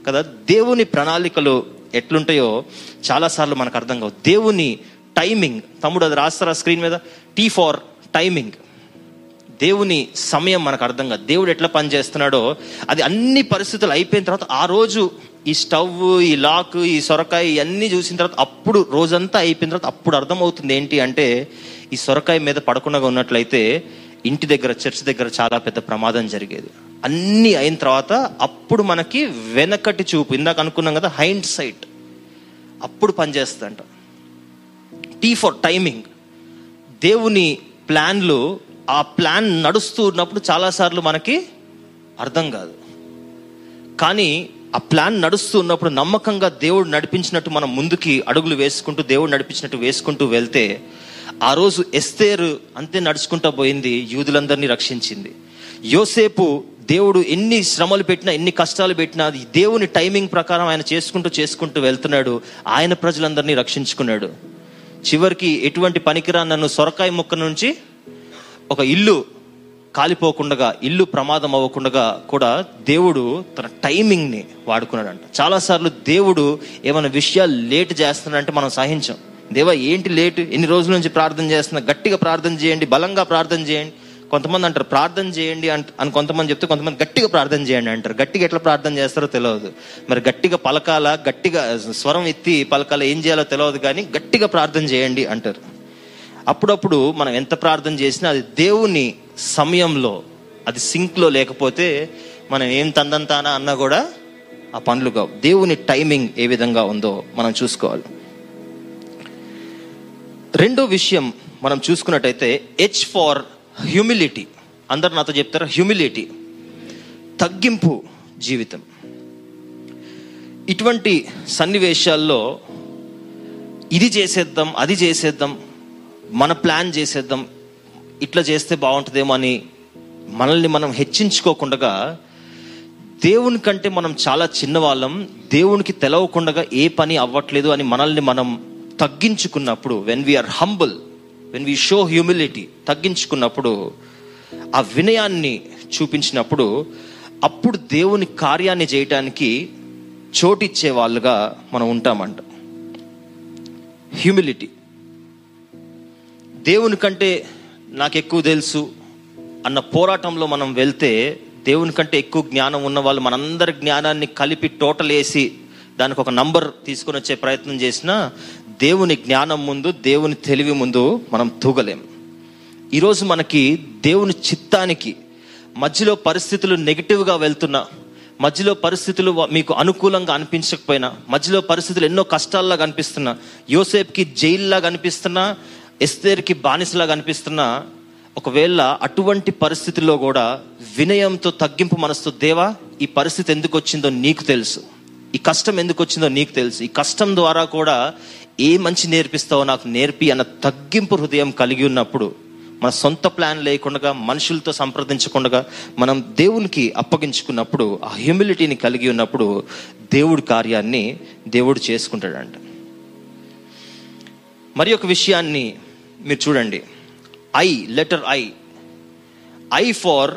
కదా? దేవుని ప్రణాళికలు ఎట్లుంటాయో చాలాసార్లు మనకు అర్థం కావు. దేవుని టైమింగ్ తమ్ముడు అది రాస్తారా స్క్రీన్ మీద? T for timing. దేవుని సమయం మనకు అర్థం కాదు. దేవుడు ఎట్లా పని చేస్తున్నాడో అది అన్ని పరిస్థితులు అయిపోయిన తర్వాత ఆ రోజు ఈ స్టవ్ ఈ లాక్ ఈ సొరకాయ ఇవన్నీ చూసిన తర్వాత అప్పుడు రోజంతా అయిపోయిన తర్వాత అప్పుడు అర్థమవుతుంది ఏంటి అంటే ఈ సొరకాయ మీద పడకుండా ఉన్నట్లయితే ఇంటి దగ్గర చర్చ్ దగ్గర చాలా పెద్ద ప్రమాదం జరిగేది. అన్నీ అయిన తర్వాత అప్పుడు మనకి వెనకటి చూపు ఇందాక అనుకున్నాం కదా హైండ్ సైట్. అప్పుడు పనిచేస్తుందంట టీ ఫర్ టైమింగ్. దేవుని ప్లాన్లు ఆ ప్లాన్ నడుస్తూ ఉన్నప్పుడు చాలాసార్లు మనకి అర్థం కాదు. కానీ ఆ ప్లాన్ నడుస్తూ ఉన్నప్పుడు నమ్మకంగా దేవుడు నడిపించినట్టు మనం ముందుకి అడుగులు వేసుకుంటూ దేవుడు నడిపించినట్టు వేసుకుంటూ వెళ్తే ఆ రోజు ఎస్తేరు అంతే నడుచుకుంటూ పోయింది యూదులందరినీ రక్షించింది. యోసేపు దేవుడు ఎన్ని శ్రమలు పెట్టినా ఎన్ని కష్టాలు పెట్టినా అది దేవుని టైమింగ్ ప్రకారం ఆయన చేసుకుంటూ చేసుకుంటూ వెళ్తున్నాడు. ఆయన ప్రజలందరినీ రక్షించుకున్నాడు. చివరికి ఎటువంటి పనికిరా నన్ను సొరకాయ ముక్క నుంచి ఒక ఇల్లు కాలిపోకుండా ఇల్లు ప్రమాదం అవ్వకుండా కూడా దేవుడు తన టైమింగ్ని వాడుకున్నాడంట. చాలాసార్లు దేవుడు ఏమైనా విషయాలు లేట్ చేస్తున్నాడంటే మనం సహించాం. దేవా ఏంటి లేటు? ఎన్ని రోజుల నుంచి ప్రార్థన చేస్తున్నా? గట్టిగా ప్రార్థన చేయండి బలంగా ప్రార్థన చేయండి. కొంతమంది అంటారు ప్రార్థన చేయండి అంట అని కొంతమంది చెప్తే కొంతమంది గట్టిగా ప్రార్థన చేయండి అంటారు. గట్టిగా ఎట్లా ప్రార్థన చేస్తారో తెలియదు మరి గట్టిగా పలకాల గట్టిగా స్వరం ఎత్తి పలకాల ఏం చేయాలో తెలియదు కానీ గట్టిగా ప్రార్థన చేయండి అంటారు. అప్పుడప్పుడు మనం ఎంత ప్రార్థన చేసినా అది దేవుని సమయంలో అది సింక్లో లేకపోతే మనం ఏం తందంతానా అన్నా కూడా ఆ పనులు కావు. దేవుని టైమింగ్ ఏ విధంగా ఉందో మనం చూసుకోవాలి. రెండో విషయం మనం చూసుకున్నట్టయితే హెచ్ ఫార్ హ్యూమిలిటీ అందరు నాతో చెప్తారు? హ్యూమిలిటీ తగ్గింపు జీవితం. ఇటువంటి సన్నివేశాల్లో ఇది చేసేద్దాం అది చేసేద్దాం మన ప్లాన్ చేసేద్దాం ఇట్లా చేస్తే బాగుంటుందేమో అని మనల్ని మనం హెచ్చించుకోకుండా దేవుని కంటే మనం చాలా చిన్నవాళ్ళం దేవునికి తెలవకుండా ఏ పని అవ్వట్లేదు అని మనల్ని మనం తగ్గించుకున్నప్పుడు when we are humble when we show humility తగ్గించుకున్నప్పుడు ఆ వినయాన్ని చూపించినప్పుడు అప్పుడు దేవుని కార్యాన్ని చేయటానికి చోటిచ్చే వాళ్ళుగా మనం ఉంటామంట. హ్యూమిలిటీ దేవుని కంటే నాకు ఎక్కువ తెలుసు అన్న పోరాటంలో మనం వెళ్తే దేవుని కంటే ఎక్కువ జ్ఞానం ఉన్న వాళ్ళు మనందరి జ్ఞానాన్ని కలిపి టోటల్ వేసి దానికి ఒక నంబర్ తీసుకొని వచ్చే ప్రయత్నం చేసినా దేవుని జ్ఞానం ముందు దేవుని తెలివి ముందు మనం తూగలేం. ఈరోజు మనకి దేవుని చిత్తానికి మధ్యలో పరిస్థితులు నెగిటివ్గా వెళ్తున్నా మధ్యలో పరిస్థితులు మీకు అనుకూలంగా అనిపించకపోయినా మధ్యలో పరిస్థితులు ఎన్నో కష్టాల్లా కనిపిస్తున్నా యోసేఫ్కి జైల్లా కనిపిస్తున్నా ఎస్తేర్కి బానిసలా కనిపిస్తున్నా ఒకవేళ అటువంటి పరిస్థితుల్లో కూడా వినయంతో తగ్గింపు మనసుతో దేవా ఈ పరిస్థితి ఎందుకు వచ్చిందో నీకు తెలుసు. ఈ కష్టం ఎందుకు వచ్చిందో నీకు తెలుసు. ఈ కష్టం ద్వారా కూడా ఏ మంచి నేర్పిస్తావో నాకు నేర్పి అన్న తగ్గింపు హృదయం కలిగి ఉన్నప్పుడు మన సొంత ప్లాన్ లేకుండా మనుషులతో సంప్రదించకుండా మనం దేవునికి అప్పగించుకున్నప్పుడు ఆ హ్యూమిలిటీని కలిగి ఉన్నప్పుడు దేవుడి కార్యాన్ని దేవుడు చేసుకుంటాడంట. మరి ఒక విషయాన్ని మీరు చూడండి. I letter I. I for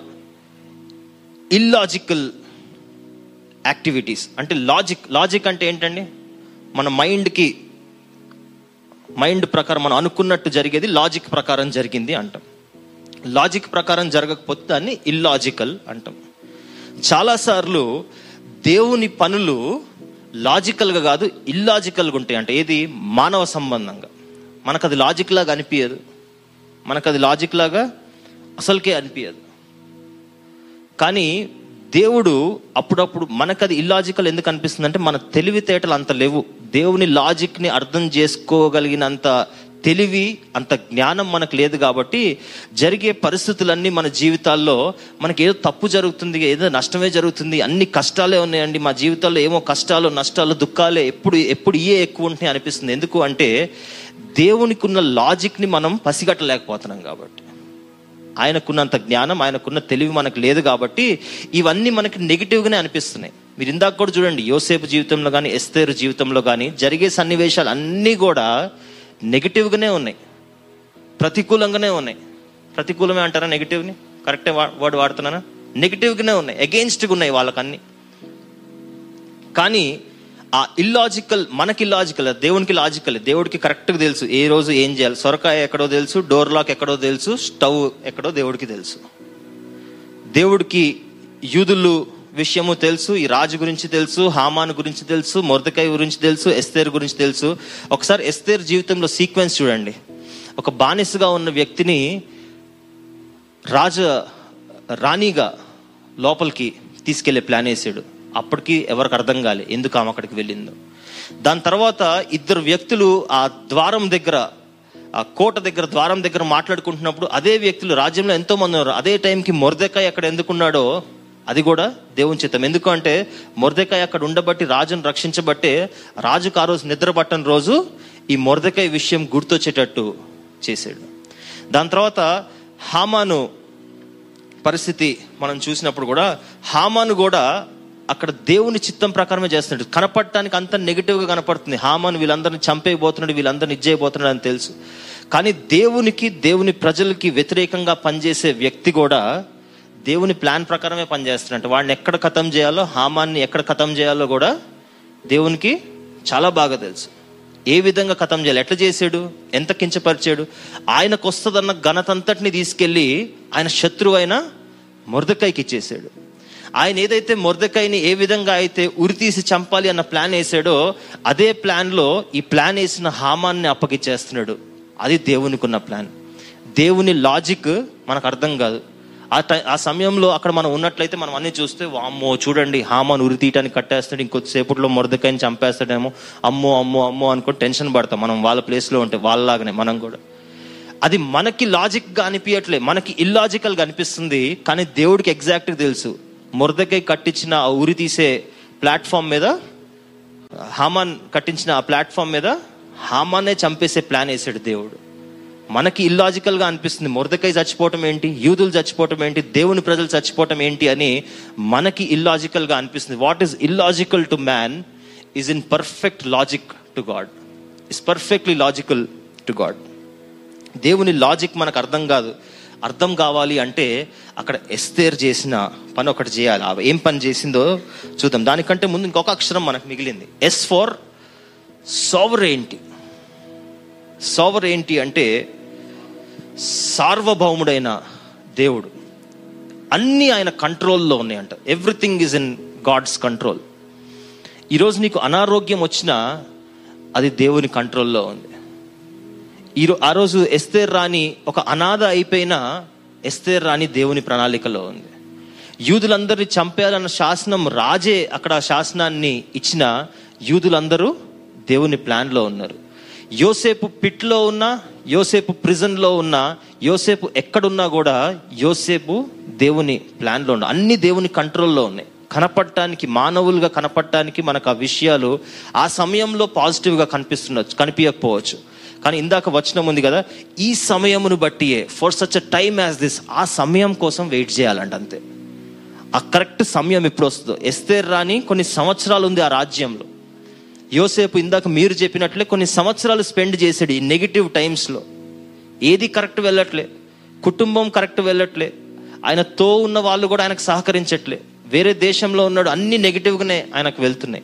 illogical activities. అంటే లాజిక్ లాజిక్ అంటే ఏంటండి? మన మైండ్కి మైండ్ ప్రకారం మనం అనుకున్నట్టు జరిగేది లాజిక్ ప్రకారం జరిగింది అంటాం. లాజిక్ ప్రకారం జరగకపోతే దాన్ని ఇల్లాజికల్ అంటాం. చాలాసార్లు దేవుని పనులు లాజికల్గా కాదు ఇల్లాజికల్గా ఉంటాయి అంటే. ఏది? మానవ సంబంధంగా. మనకు అది లాజిక్ లాగా అనిపించదు మనకు అది లాజిక్ లాగా అసలుకే అనిపించదు కానీ దేవుడు అప్పుడప్పుడు మనకు అది ఇల్లాజికల్ ఎందుకు అనిపిస్తుంది అంటే మన తెలివితేటలు అంత లేవు. దేవుని లాజిక్ని అర్థం చేసుకోగలిగినంత తెలివి అంత జ్ఞానం మనకు లేదు కాబట్టి జరిగే పరిస్థితులన్నీ మన జీవితాల్లో మనకి ఏదో తప్పు జరుగుతుంది ఏదో నష్టమే జరుగుతుంది అన్ని కష్టాలే ఉన్నాయండి. మా జీవితాల్లో ఏమో కష్టాలు నష్టాలు దుఃఖాలే ఎప్పుడు ఎప్పుడు ఏ ఎక్కువ ఉంటున్నాయి అనిపిస్తుంది. ఎందుకు అంటే దేవునికి ఉన్న లాజిక్ని మనం పసిగట్టలేకపోతున్నాం కాబట్టి. ఆయనకున్నంత జ్ఞానం ఆయనకున్న తెలివి మనకు లేదు కాబట్టి ఇవన్నీ మనకి నెగిటివ్గానే అనిపిస్తున్నాయి. మీరు ఇందాక కూడా చూడండి యోసేపు జీవితంలో కానీ ఎస్తేరు జీవితంలో కానీ జరిగే సన్నివేశాలు అన్నీ కూడా నెగిటివ్గానే ఉన్నాయి. ప్రతికూలంగానే ఉన్నాయి. ప్రతికూలమే అంటారా నెగిటివ్ని కరెక్టే వర్డ్ వాడుతున్నానా? నెగిటివ్గానే ఉన్నాయి. అగెయిన్స్ట్గా ఉన్నాయి వాళ్ళకన్నీ. కానీ ఆ ఇల్లాజికల్ మనకి ఇల్లాజికల్ దేవునికి లాజికల్ దేవుడికి కరెక్ట్గా తెలుసు. ఏ రోజు ఏం చేయాలి? సొరకాయ ఎక్కడో తెలుసు డోర్ లాక్ ఎక్కడో తెలుసు స్టవ్ ఎక్కడో దేవుడికి తెలుసు. దేవుడికి యూదులు విషయము తెలుసు ఈ రాజు గురించి తెలుసు హామాన్ గురించి తెలుసు మొరదకాయ గురించి తెలుసు ఎస్తేర్ గురించి తెలుసు. ఒకసారి ఎస్తేర్ జీవితంలో సీక్వెన్స్ చూడండి. ఒక బానిసగా ఉన్న వ్యక్తిని రాజ రాణిగా లోపలికి తీసుకెళ్ళే ప్లాన్ వేసాడు. అప్పటికి ఎవరికి అర్థం కాలే. ఎందుకు ఆమె అక్కడికి వెళ్ళిందో. దాని తర్వాత ఇద్దరు వ్యక్తులు ఆ ద్వారం దగ్గర ఆ కోట దగ్గర ద్వారం దగ్గర మాట్లాడుకుంటున్నప్పుడు అదే వ్యక్తులు రాజ్యంలో ఎంతో మంది ఉన్నారు. అదే టైంకి మొరదకాయ అక్కడ ఎందుకున్నాడో అది కూడా దేవుని చిత్తం. ఎందుకంటే మొరదకాయ అక్కడ ఉండబట్టి రాజును రక్షించబట్టే రాజుకు ఆ రోజు నిద్ర పట్టని రోజు ఈ మొరదకాయ విషయం గుర్తొచ్చేటట్టు చేశాడు. దాని తర్వాత హామాను పరిస్థితి మనం చూసినప్పుడు కూడా హామాను కూడా అక్కడ దేవుని చిత్తం ప్రకారమే చేస్తున్నాడు. కనపడటానికి అంత నెగిటివ్గా కనపడుతుంది. హామాను వీళ్ళందరిని చంపేయబోతున్నాడు వీళ్ళందరిని ఇచ్చేయబోతున్నాడు అని తెలుసు. కానీ దేవునికి దేవుని ప్రజలకి వ్యతిరేకంగా పనిచేసే వ్యక్తి కూడా దేవుని ప్లాన్ ప్రకారమే పనిచేస్తున్నాడు వాడిని ఎక్కడ ఖతం చేయాలో హామాన్ని ఎక్కడ ఖతం చేయాలో కూడా దేవునికి చాలా బాగా తెలుసు. ఏ విధంగా ఖతం చేయాలి? ఎట్లా చేసాడు? ఎంత కించపరిచాడు? ఆయనకు వస్తుందన్న ఘనతంతటిని తీసుకెళ్ళి ఆయన శత్రువు అయిన మొరదకాయకి ఇచ్చేసాడు. ఆయన ఏదైతే మొరదకాయని ఏ విధంగా అయితే ఉరి తీసి చంపాలి అన్న ప్లాన్ వేసాడో అదే ప్లాన్లో ఈ ప్లాన్ వేసిన హామాన్ని అప్పగిచ్చేస్తున్నాడు అది దేవునికి ఉన్న ప్లాన్. దేవుని లాజిక్ మనకు అర్థం కాదు. ఆ టై ఆ సమయంలో అక్కడ మనం ఉన్నట్లయితే మనం అన్ని చూస్తే అమ్మో చూడండి హామాను ఉరి తీయటానికి కట్టేస్తాడు ఇంకొద్దిసేపట్లో మొరదకాయని చంపేస్తాడేమో. అమ్మో అమ్మో అమ్మో అనుకుని టెన్షన్ పడతాం. మనం వాళ్ళ ప్లేస్లో ఉంటే వాళ్ళలాగానే మనం కూడా. అది మనకి లాజిక్గా అనిపించట్లే మనకి ఇల్లాజికల్గా అనిపిస్తుంది కానీ దేవుడికి ఎగ్జాక్ట్గా తెలుసు. మురదకై కట్టించిన ఆ ఉరి తీసే ప్లాట్ఫామ్ మీద హామాన్ కట్టించిన ఆ ప్లాట్ఫామ్ మీద హామాన్నే చంపేసే ప్లాన్ వేసాడు దేవుడు. మనకి ఇల్లాజికల్గా అనిపిస్తుంది మురదకై చచ్చిపోవటం ఏంటి యూదులు చచ్చిపోవటం ఏంటి దేవుని ప్రజలు చచ్చిపోవటం ఏంటి అని మనకి ఇల్లాజికల్గా అనిపిస్తుంది. What is illogical to man is in perfect logic to God is perfectly logical to God దేవుని లాజిక్ మనకు అర్థం కాదు. అర్థం కావాలి అంటే అక్కడ ఎస్తేర్ చేసిన పని ఒకటి చేయాలి. ఏం పని చేసిందో చూద్దాం. దానికంటే ముందు ఇంకొక అక్షరం మనకు మిగిలింది. ఎస్ ఫార్ సోవర్ ఏంటి ఏంటి అంటే సార్వభౌముడైన దేవుడు. అన్నీ ఆయన కంట్రోల్లో ఉన్నాయంట. Everything is in God's control ఈరోజు నీకు అనారోగ్యం వచ్చినా అది దేవుని కంట్రోల్లో ఉంది. ఈరో ఆ రోజు ఎస్తేర్ రాణి ఒక అనాథ అయిపోయిన ఎస్తేర్ రాణి దేవుని ప్రణాళికలో ఉంది. యూదులందరినీ చంపేయాలన్న శాసనం రాజే అక్కడ శాసనాన్ని ఇచ్చిన యూదులందరూ దేవుని ప్లాన్లో ఉన్నారు. యోసేపు పిట్లో ఉన్నా యోసేపు ప్రిజన్లో ఉన్నా యోసేపు ఎక్కడున్నా కూడా యోసేపు దేవుని ప్లాన్లో ఉన్నా. అన్ని దేవుని కంట్రోల్లో ఉన్నాయి. కనపడటానికి మానవులుగా కనపడటానికి మనకు ఆ విషయాలు ఆ సమయంలో పాజిటివ్గా కనిపిస్తుండొచ్చు కనిపించకపోవచ్చు కానీ ఇందాక వచనం ఉంది కదా ఈ సమయమును బట్టియే for such a time as this ఆ సమయం కోసం వెయిట్ చేయాలంట అంతే. ఆ కరెక్ట్ సమయం ఎప్పుడు వస్తుందో. ఎస్తేర్ రాని కొన్ని సంవత్సరాలు ఉంది ఆ రాజ్యంలో. యోసేపు ఇందాక మీరు చెప్పినట్లే కొన్ని సంవత్సరాలు స్పెండ్ చేసాడు ఈ నెగిటివ్ టైమ్స్లో ఏది కరెక్ట్ వెళ్ళట్లే. కుటుంబం కరెక్ట్ వెళ్ళట్లే. ఆయనతో ఉన్న వాళ్ళు కూడా ఆయనకు సహకరించట్లే. వేరే దేశంలో ఉన్నాడు అన్ని నెగిటివ్గానే ఆయనకు వెళ్తున్నాయి.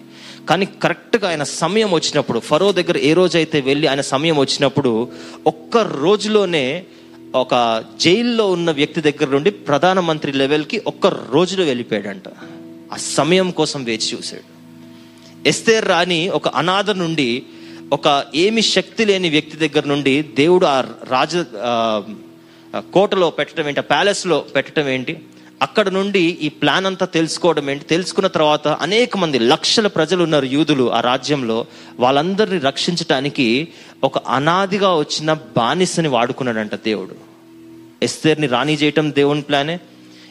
కానీ కరెక్ట్గా ఆయన సమయం వచ్చినప్పుడు ఫరో దగ్గర ఏ రోజైతే వెళ్ళి ఆయన సమయం వచ్చినప్పుడు ఒక్క రోజులోనే ఒక జైల్లో ఉన్న వ్యక్తి దగ్గర నుండి ప్రధానమంత్రి లెవెల్కి ఒక్క రోజులో వెళ్ళిపోయాడంట. ఆ సమయం కోసం వేచి చూశాడు. ఎస్తేర్ రాణి ఒక అనాథ నుండి ఒక ఏమి శక్తి లేని వ్యక్తి దగ్గర నుండి దేవుడు ఆ రాజ కోటలో పెట్టడం ఏంటి ఆ ప్యాలెస్లో పెట్టడం ఏంటి అక్కడ నుండి ఈ ప్లాన్ అంతా తెలుసుకోవడం ఏంటి? తెలుసుకున్న తర్వాత అనేక మంది లక్షల ప్రజలు ఉన్నారు యూదులు ఆ రాజ్యంలో. వాళ్ళందరినీ రక్షించటానికి ఒక అనాదిగా వచ్చిన బానిసని వాడుకున్నాడంట దేవుడు. ఎస్తేర్ని రాణి చేయటం దేవుని ప్లానే.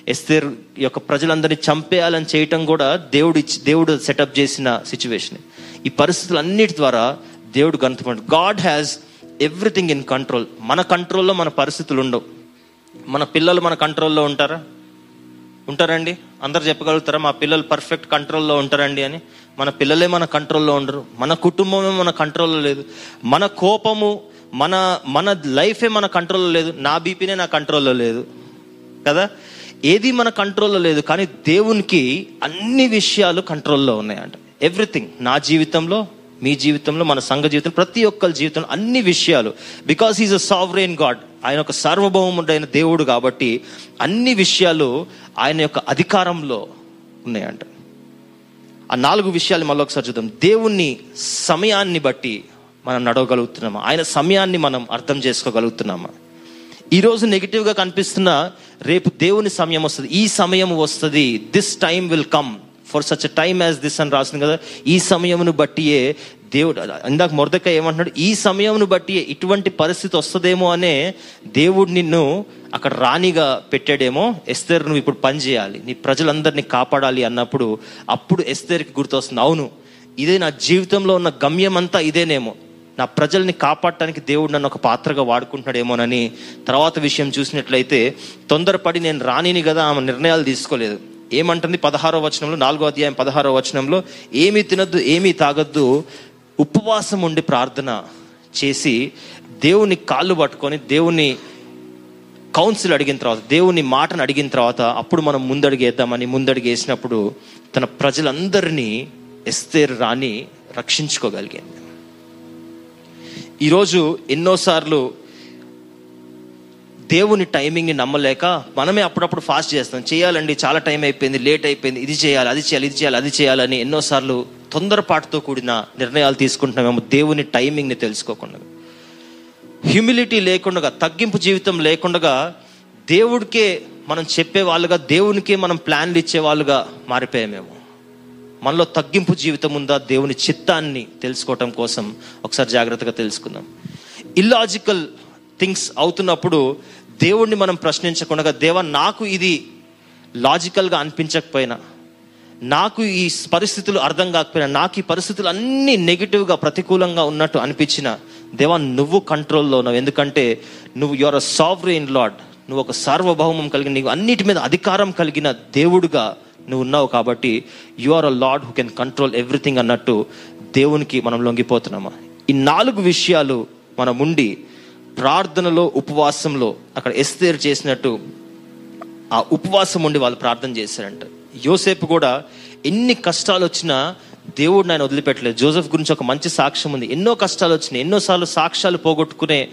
ఎస్తేర్ యొక్క ప్రజలందరినీ చంపేయాలని చేయటం కూడా దేవుడు ఇచ్చి దేవుడు సెటప్ చేసిన సిచ్యువేషన్. ఈ పరిస్థితులన్నిటి ద్వారా దేవుడు గంతుపడు God has everything in control. మన కంట్రోల్లో మన పరిస్థితులు ఉండవు. మన పిల్లలు మన కంట్రోల్లో ఉంటారా? ఉంటారండి? అందరు చెప్పగలుగుతారా? మా పిల్లలు పర్ఫెక్ట్ కంట్రోల్లో ఉంటారండి అని. మన పిల్లలే మన కంట్రోల్లో ఉండరు. మన కుటుంబమే మన కంట్రోల్లో లేదు. మన కోపము మన మన లైఫే మన కంట్రోల్లో లేదు. నా బీపీనే నా కంట్రోల్లో లేదు. కదా? ఏది మన కంట్రోల్లో లేదు. కానీ దేవునికి అన్ని విషయాలు కంట్రోల్లో ఉన్నాయంట. ఎవ్రీథింగ్ నా జీవితంలో మీ జీవితంలో మన సంఘ జీవితం ప్రతి ఒక్కరి జీవితంలో అన్ని విషయాలు. Because is a sovereign God ఆయన ఒక సార్వభౌముడైన దేవుడు కాబట్టి అన్ని విషయాలు ఆయన యొక్క అధికారంలో ఉన్నాయంట. ఆ నాలుగు విషయాలు మళ్ళీ ఒకసారి చూద్దాం. దేవుణ్ణి సమయాన్ని బట్టి మనం నడవగలుగుతున్నామా? ఆయన సమయాన్ని మనం అర్థం చేసుకోగలుగుతున్నామా? ఈరోజు నెగిటివ్గా కనిపిస్తున్న రేపు దేవుని సమయం వస్తుంది. ఈ సమయం వస్తుంది. This time will come for such time as this అని రాసింది కదా ఈ సమయమును బట్టియే దేవుడు ఇందాక మొరదక ఏమంటున్నాడు ఈ సమయమును బట్టి ఇటువంటి పరిస్థితి వస్తుందేమో అనే దేవుడు నిన్ను అక్కడ రాణిగా పెట్టాడేమో ఎస్తేర్ నువ్వు ఇప్పుడు పని చేయాలి నీ ప్రజలందరినీ కాపాడాలి అన్నప్పుడు అప్పుడు ఎస్తేర్కి గుర్తొస్తుంది. అవును ఇదే నా జీవితంలో ఉన్న గమ్యం అంతా ఇదేనేమో. నా ప్రజల్ని కాపాడటానికి దేవుడు నన్ను ఒక పాత్రగా వాడుకుంటున్నాడేమోనని తర్వాత విషయం చూసినట్లయితే తొందరపడి నేను రానిని కదా ఆమె నిర్ణయాలు తీసుకోలేదు. ఏమంటుంది? పదహారో వచనంలో నాలుగో అధ్యాయం పదహారో వచనంలో ఏమీ తినద్దు ఏమీ తాగొద్దు ఉపవాసం ఉండి ప్రార్థన చేసి దేవుని కాళ్ళు పట్టుకొని దేవుని కౌన్సిల్ అడిగిన తర్వాత దేవుని మాటను అడిగిన తర్వాత అప్పుడు మనం ముందడుగేద్దామని ముందడిగేసినప్పుడు తన ప్రజలందరినీ ఎస్తేర్ రాని రక్షించుకోగలిగింది. ఈరోజు ఎన్నోసార్లు దేవుని టైమింగ్ని నమ్మలేక మనమే అప్పుడప్పుడు ఫాస్ట్ చేస్తాం. చేయాలండి చాలా టైం అయిపోయింది లేట్ అయిపోయింది ఇది చేయాలి అది చేయాలి ఇది చేయాలి అది చేయాలని ఎన్నోసార్లు తొందరపాటుతో కూడిన నిర్ణయాలు తీసుకుంటున్నామేమో దేవుని టైమింగ్ని తెలుసుకోకుండా. హ్యూమిలిటీ లేకుండా తగ్గింపు జీవితం లేకుండా దేవుడికే మనం చెప్పే వాళ్ళుగా దేవునికే మనం ప్లాన్లు ఇచ్చే వాళ్ళుగా మారిపోయామేమో. మనలో తగ్గింపు జీవితం ఉందా? దేవుని చిత్తాన్ని తెలుసుకోవటం కోసం ఒకసారి జాగ్రత్తగా తెలుసుకుందాం. ఇల్లాజికల్ థింగ్స్ అవుతున్నప్పుడు దేవుణ్ణి మనం ప్రశ్నించకుండా దేవ నాకు ఇది లాజికల్గా అనిపించకపోయినా నాకు ఈ పరిస్థితులు అర్థం కాకపోయినా నాకు ఈ పరిస్థితులు అన్నీ నెగిటివ్గా ప్రతికూలంగా ఉన్నట్టు అనిపించిన దేవా నువ్వు కంట్రోల్లో ఉన్నావు. ఎందుకంటే నువ్వు యువర్ అ సావరీన్ లాడ్ నువ్వు ఒక సార్వభౌమం కలిగిన నీవు అన్నిటి మీద అధికారం కలిగిన దేవుడుగా నువ్వు ఉన్నావు కాబట్టి you are a Lord who can control everything అన్నట్టు దేవునికి మనం లొంగిపోతున్నామా? ఈ నాలుగు విషయాలు మనం ఉండి ప్రార్థనలో ఉపవాసంలో అక్కడ ఎస్తేరు చేసినట్టు ఆ ఉపవాసం ఉండి వాళ్ళు ప్రార్థన చేశారంట. యోసేపు కూడా ఎన్ని కష్టాలు వచ్చినా దేవుడు ఆయన వదిలిపెట్టలేదు. జోసెఫ్ గురించి ఒక మంచి సాక్ష్యం ఉంది. ఎన్నో కష్టాలు వచ్చినాయి ఎన్నోసార్లు సాక్ష్యాలు పోగొట్టుకునే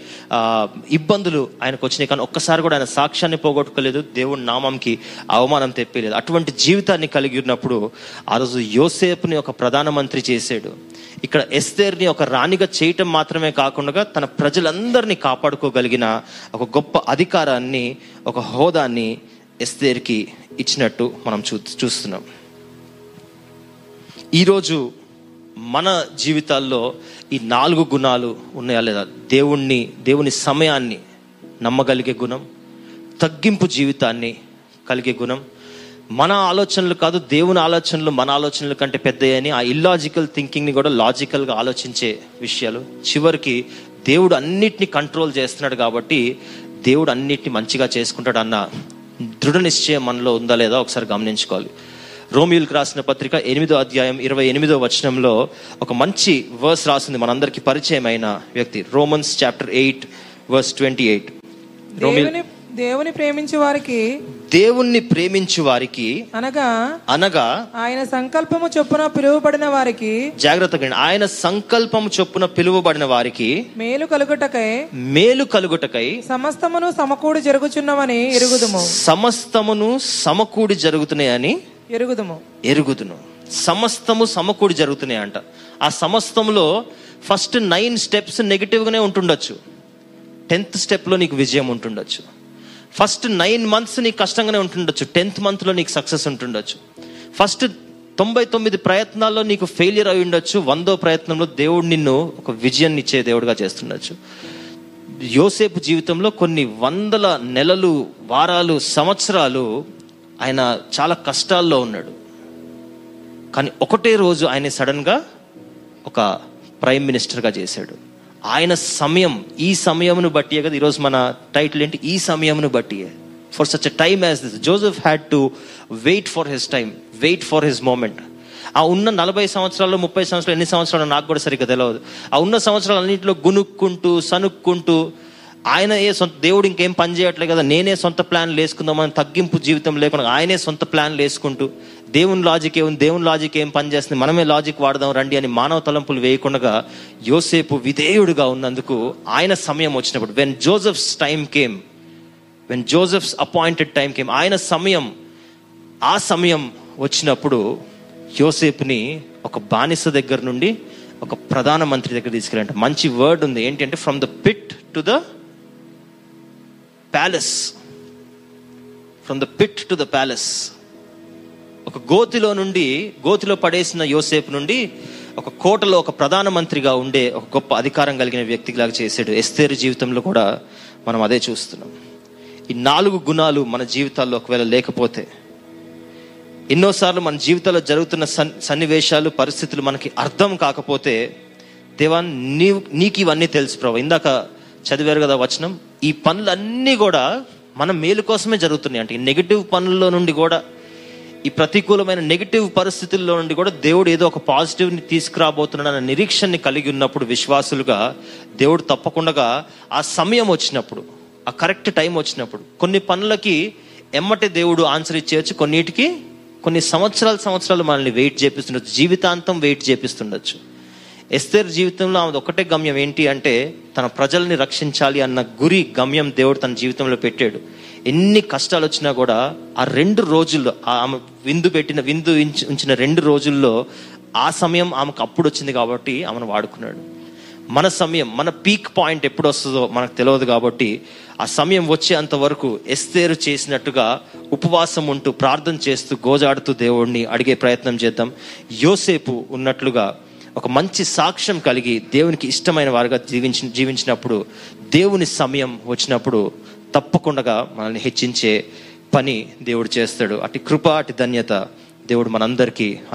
ఇబ్బందులు ఆయనకు వచ్చినాయి కానీ ఒక్కసారి కూడా ఆయన సాక్ష్యాన్ని పోగొట్టుకోలేదు. దేవుడి నామంకి అవమానం తెప్పలేదు. అటువంటి జీవితాన్ని కలిగి ఉన్నప్పుడు ఆ రోజు యోసేపుని ఒక ప్రధానమంత్రి చేశాడు. ఇక్కడ ఎస్తేర్ని ఒక రాణిగా చేయటం మాత్రమే కాకుండా తన ప్రజలందరినీ కాపాడుకోగలిగిన ఒక గొప్ప అధికారాన్ని ఒక హోదాన్ని ఎస్తేర్కి ఇచ్చినట్టు మనం చూ చూస్తున్నాం. ఈరోజు మన జీవితాల్లో ఈ నాలుగు గుణాలు ఉన్నాయా లేదా? దేవుణ్ణి దేవుని సమయాన్ని నమ్మగలిగే గుణం తగ్గింపు జీవితాన్ని కలిగే గుణం మన ఆలోచనలు కాదు దేవుని ఆలోచనలు మన ఆలోచనల కంటే పెద్దయని ఆ ఇల్లాజికల్ థింకింగ్ని కూడా లాజికల్గా ఆలోచించే విషయాలు. చివరికి దేవుడు అన్నిటిని కంట్రోల్ చేస్తున్నాడు కాబట్టి దేవుడు అన్నిటిని మంచిగా చేసుకుంటాడు అన్న దృఢ నిశ్చయం మనలో ఉందా లేదా ఒకసారి గమనించుకోవాలి. రోమియోలకు రాసిన పత్రిక ఎనిమిదో అధ్యాయం ఇరవై ఎనిమిదో వచనంలో ఒక మంచి వర్స్ రాసింది మనందరికీ పరిచయం అయిన వ్యక్తి. Romans chapter eight verse twenty eight రోమిల్ దేవుని ప్రేమించు వారికి దేవుణ్ణి ప్రేమించు వారికి అనగా అనగా ఆయన సంకల్పము చొప్పున పిలువబడిన వారికి జాగ్రత్తగా. ఆయన సంకల్పం చొప్పున పిలువబడిన వారికి మేలు కలుగుటకై మేలు కలుగుటకై సమస్తమును సమకూడి జరుగుచున్నవని ఎరుగుదుము. సమస్తమును సమకూడి జరుగుతున్నాయని ఎరుగుదుము. ఎరుగుదును. సమస్తము సమకూడి జరుగుతున్నాయి అంట. ఆ సమస్తములో ఫస్ట్ నైన్ స్టెప్స్ నెగిటివ్గానే ఉంటుండొచ్చు. టెన్త్ స్టెప్లో నీకు విజయం ఉంటుండొచ్చు. ఫస్ట్ నైన్ మంత్స్ నీకు కష్టంగానే ఉంటుండొచ్చు. టెన్త్ మంత్లో నీకు సక్సెస్ ఉంటుండొచ్చు. ఫస్ట్ తొంభై తొమ్మిది ప్రయత్నాల్లో నీకు ఫెయిలియర్ అయి ఉండొచ్చు. వందో ప్రయత్నంలో దేవుడు నిన్ను ఒక విజయాన్ని ఇచ్చే దేవుడుగా చేస్తుండొచ్చు. యోసేపు జీవితంలో కొన్ని వందల నెలలు వారాలు సంవత్సరాలు ఆయన చాలా కష్టాల్లో ఉన్నాడు. కానీ ఒకటే రోజు ఆయన సడన్గా ఒక ప్రైమ్ మినిస్టర్గా చేశాడు. ఆయన సమయం ఈ సమయమును బట్టియే కదా ఈరోజు మన టైటిల్ ఏంటి? ఈ సమయమును బట్టియే. For such a time as this Joseph had to wait for his time wait for his moment ఆ ఉన్న నలభై సంవత్సరాలు ముప్పై సంవత్సరాలు ఎన్ని సంవత్సరాలు నాకు కూడా సరిగ్గా తెలియదు ఆ ఉన్న సంవత్సరాలు అన్నింటిలో గునుక్కుంటూ సనుక్కుంటూ ఆయన ఏ సొంత దేవుడు ఇంకేం పని చేయట్లేదు కదా నేనే సొంత ప్లాన్లు వేసుకుందామని తగ్గింపు జీవితం లేకుండా ఆయనే సొంత ప్లాన్లు వేసుకుంటూ దేవుని లాజిక్ ఏముంది దేవుని లాజిక్ ఏం పని చేస్తుంది? మనమే లాజిక్ వాడదాం రండి అని మానవ తలంపులు వేయకుండా యోసేపు విధేయుడుగా ఉన్నందుకు ఆయన సమయం వచ్చినప్పుడు when Joseph's time came when Joseph's appointed time came ఆయన సమయం ఆ సమయం వచ్చినప్పుడు యోసేపుని ఒక బానిస దగ్గర నుండి ఒక ప్రధానమంత్రి దగ్గర తీసుకెళ్ళంట మంచి వర్డ్ ఉంది. ఏంటంటే from the pit to the palace from the pit to the palace ఒక గోతిలో నుండి గోతిలో పడేసిన యోసేపు నుండి ఒక కోటలో ఒక ప్రధానమంత్రిగా ఉండే ఒక గొప్ప అధికారం కలిగిన వ్యక్తిలాగా చేశాడు. ఎస్తేరు జీవితంలో కూడా మనం అదే చూస్తున్నాం. ఈ నాలుగు గుణాలు మన జీవితాల్లో ఒకవేళ లేకపోతే ఎన్నోసార్లు మన జీవితాల్లో జరుగుతున్న సన్ సన్నివేశాలు పరిస్థితులు మనకి అర్థం కాకపోతే దేవా నీ నీకు ఇవన్నీ తెలుసు ప్రభు. ఇందాక చదివారు కదా వచనం ఈ పనులన్నీ కూడా మన మేలు కోసమే జరుగుతున్నాయి. అంటే నెగిటివ్ పనుల్లో నుండి కూడా ఈ ప్రతికూలమైన నెగిటివ్ పరిస్థితుల్లో నుండి కూడా దేవుడు ఏదో ఒక పాజిటివ్ని తీసుకురాబోతున్నాడన్న నిరీక్షణని కలిగి ఉన్నప్పుడు విశ్వాసులుగా దేవుడు తప్పకుండా ఆ సమయం వచ్చినప్పుడు ఆ కరెక్ట్ టైం వచ్చినప్పుడు కొన్ని పనులకి ఎమ్మటే దేవుడు ఆన్సర్ ఇచ్చేయచ్చు కొన్నిటికి కొన్ని సంవత్సరాల సంవత్సరాలు మనల్ని వెయిట్ చేపిస్తుండొచ్చు జీవితాంతం వెయిట్ చేపిస్తుండొచ్చు. ఎస్తేర్ జీవితంలో ఆమె ఒకటే గమ్యం ఏంటి అంటే తన ప్రజల్ని రక్షించాలి అన్న గురి గమ్యం దేవుడు తన జీవితంలో పెట్టాడు. ఎన్ని కష్టాలు వచ్చినా కూడా ఆ రెండు రోజుల్లో ఆమె విందు పెట్టిన విందు ఉంచిన రెండు రోజుల్లో ఆ సమయం ఆమెకు అప్పుడు వచ్చింది కాబట్టి ఆమెను వాడుకున్నాడు. మన సమయం మన పీక్ పాయింట్ ఎప్పుడు వస్తుందో మనకు తెలియదు కాబట్టి ఆ సమయం వచ్చేంత వరకు ఎస్తేరు చేసినట్టుగా ఉపవాసం ఉంటూ ప్రార్థన చేస్తూ గోజాడుతూ దేవుడిని అడిగే ప్రయత్నం చేద్దాం. యోసేపు ఉన్నట్లుగా ఒక మంచి సాక్ష్యం కలిగి దేవునికి ఇష్టమైన వారుగా జీవించి జీవించినప్పుడు దేవుని సమయం వచ్చినప్పుడు తప్పకుండా మనల్ని హెచ్చించే పని దేవుడు చేస్తాడు. అటు కృప అటు ధన్యత దేవుడు మనందరికీ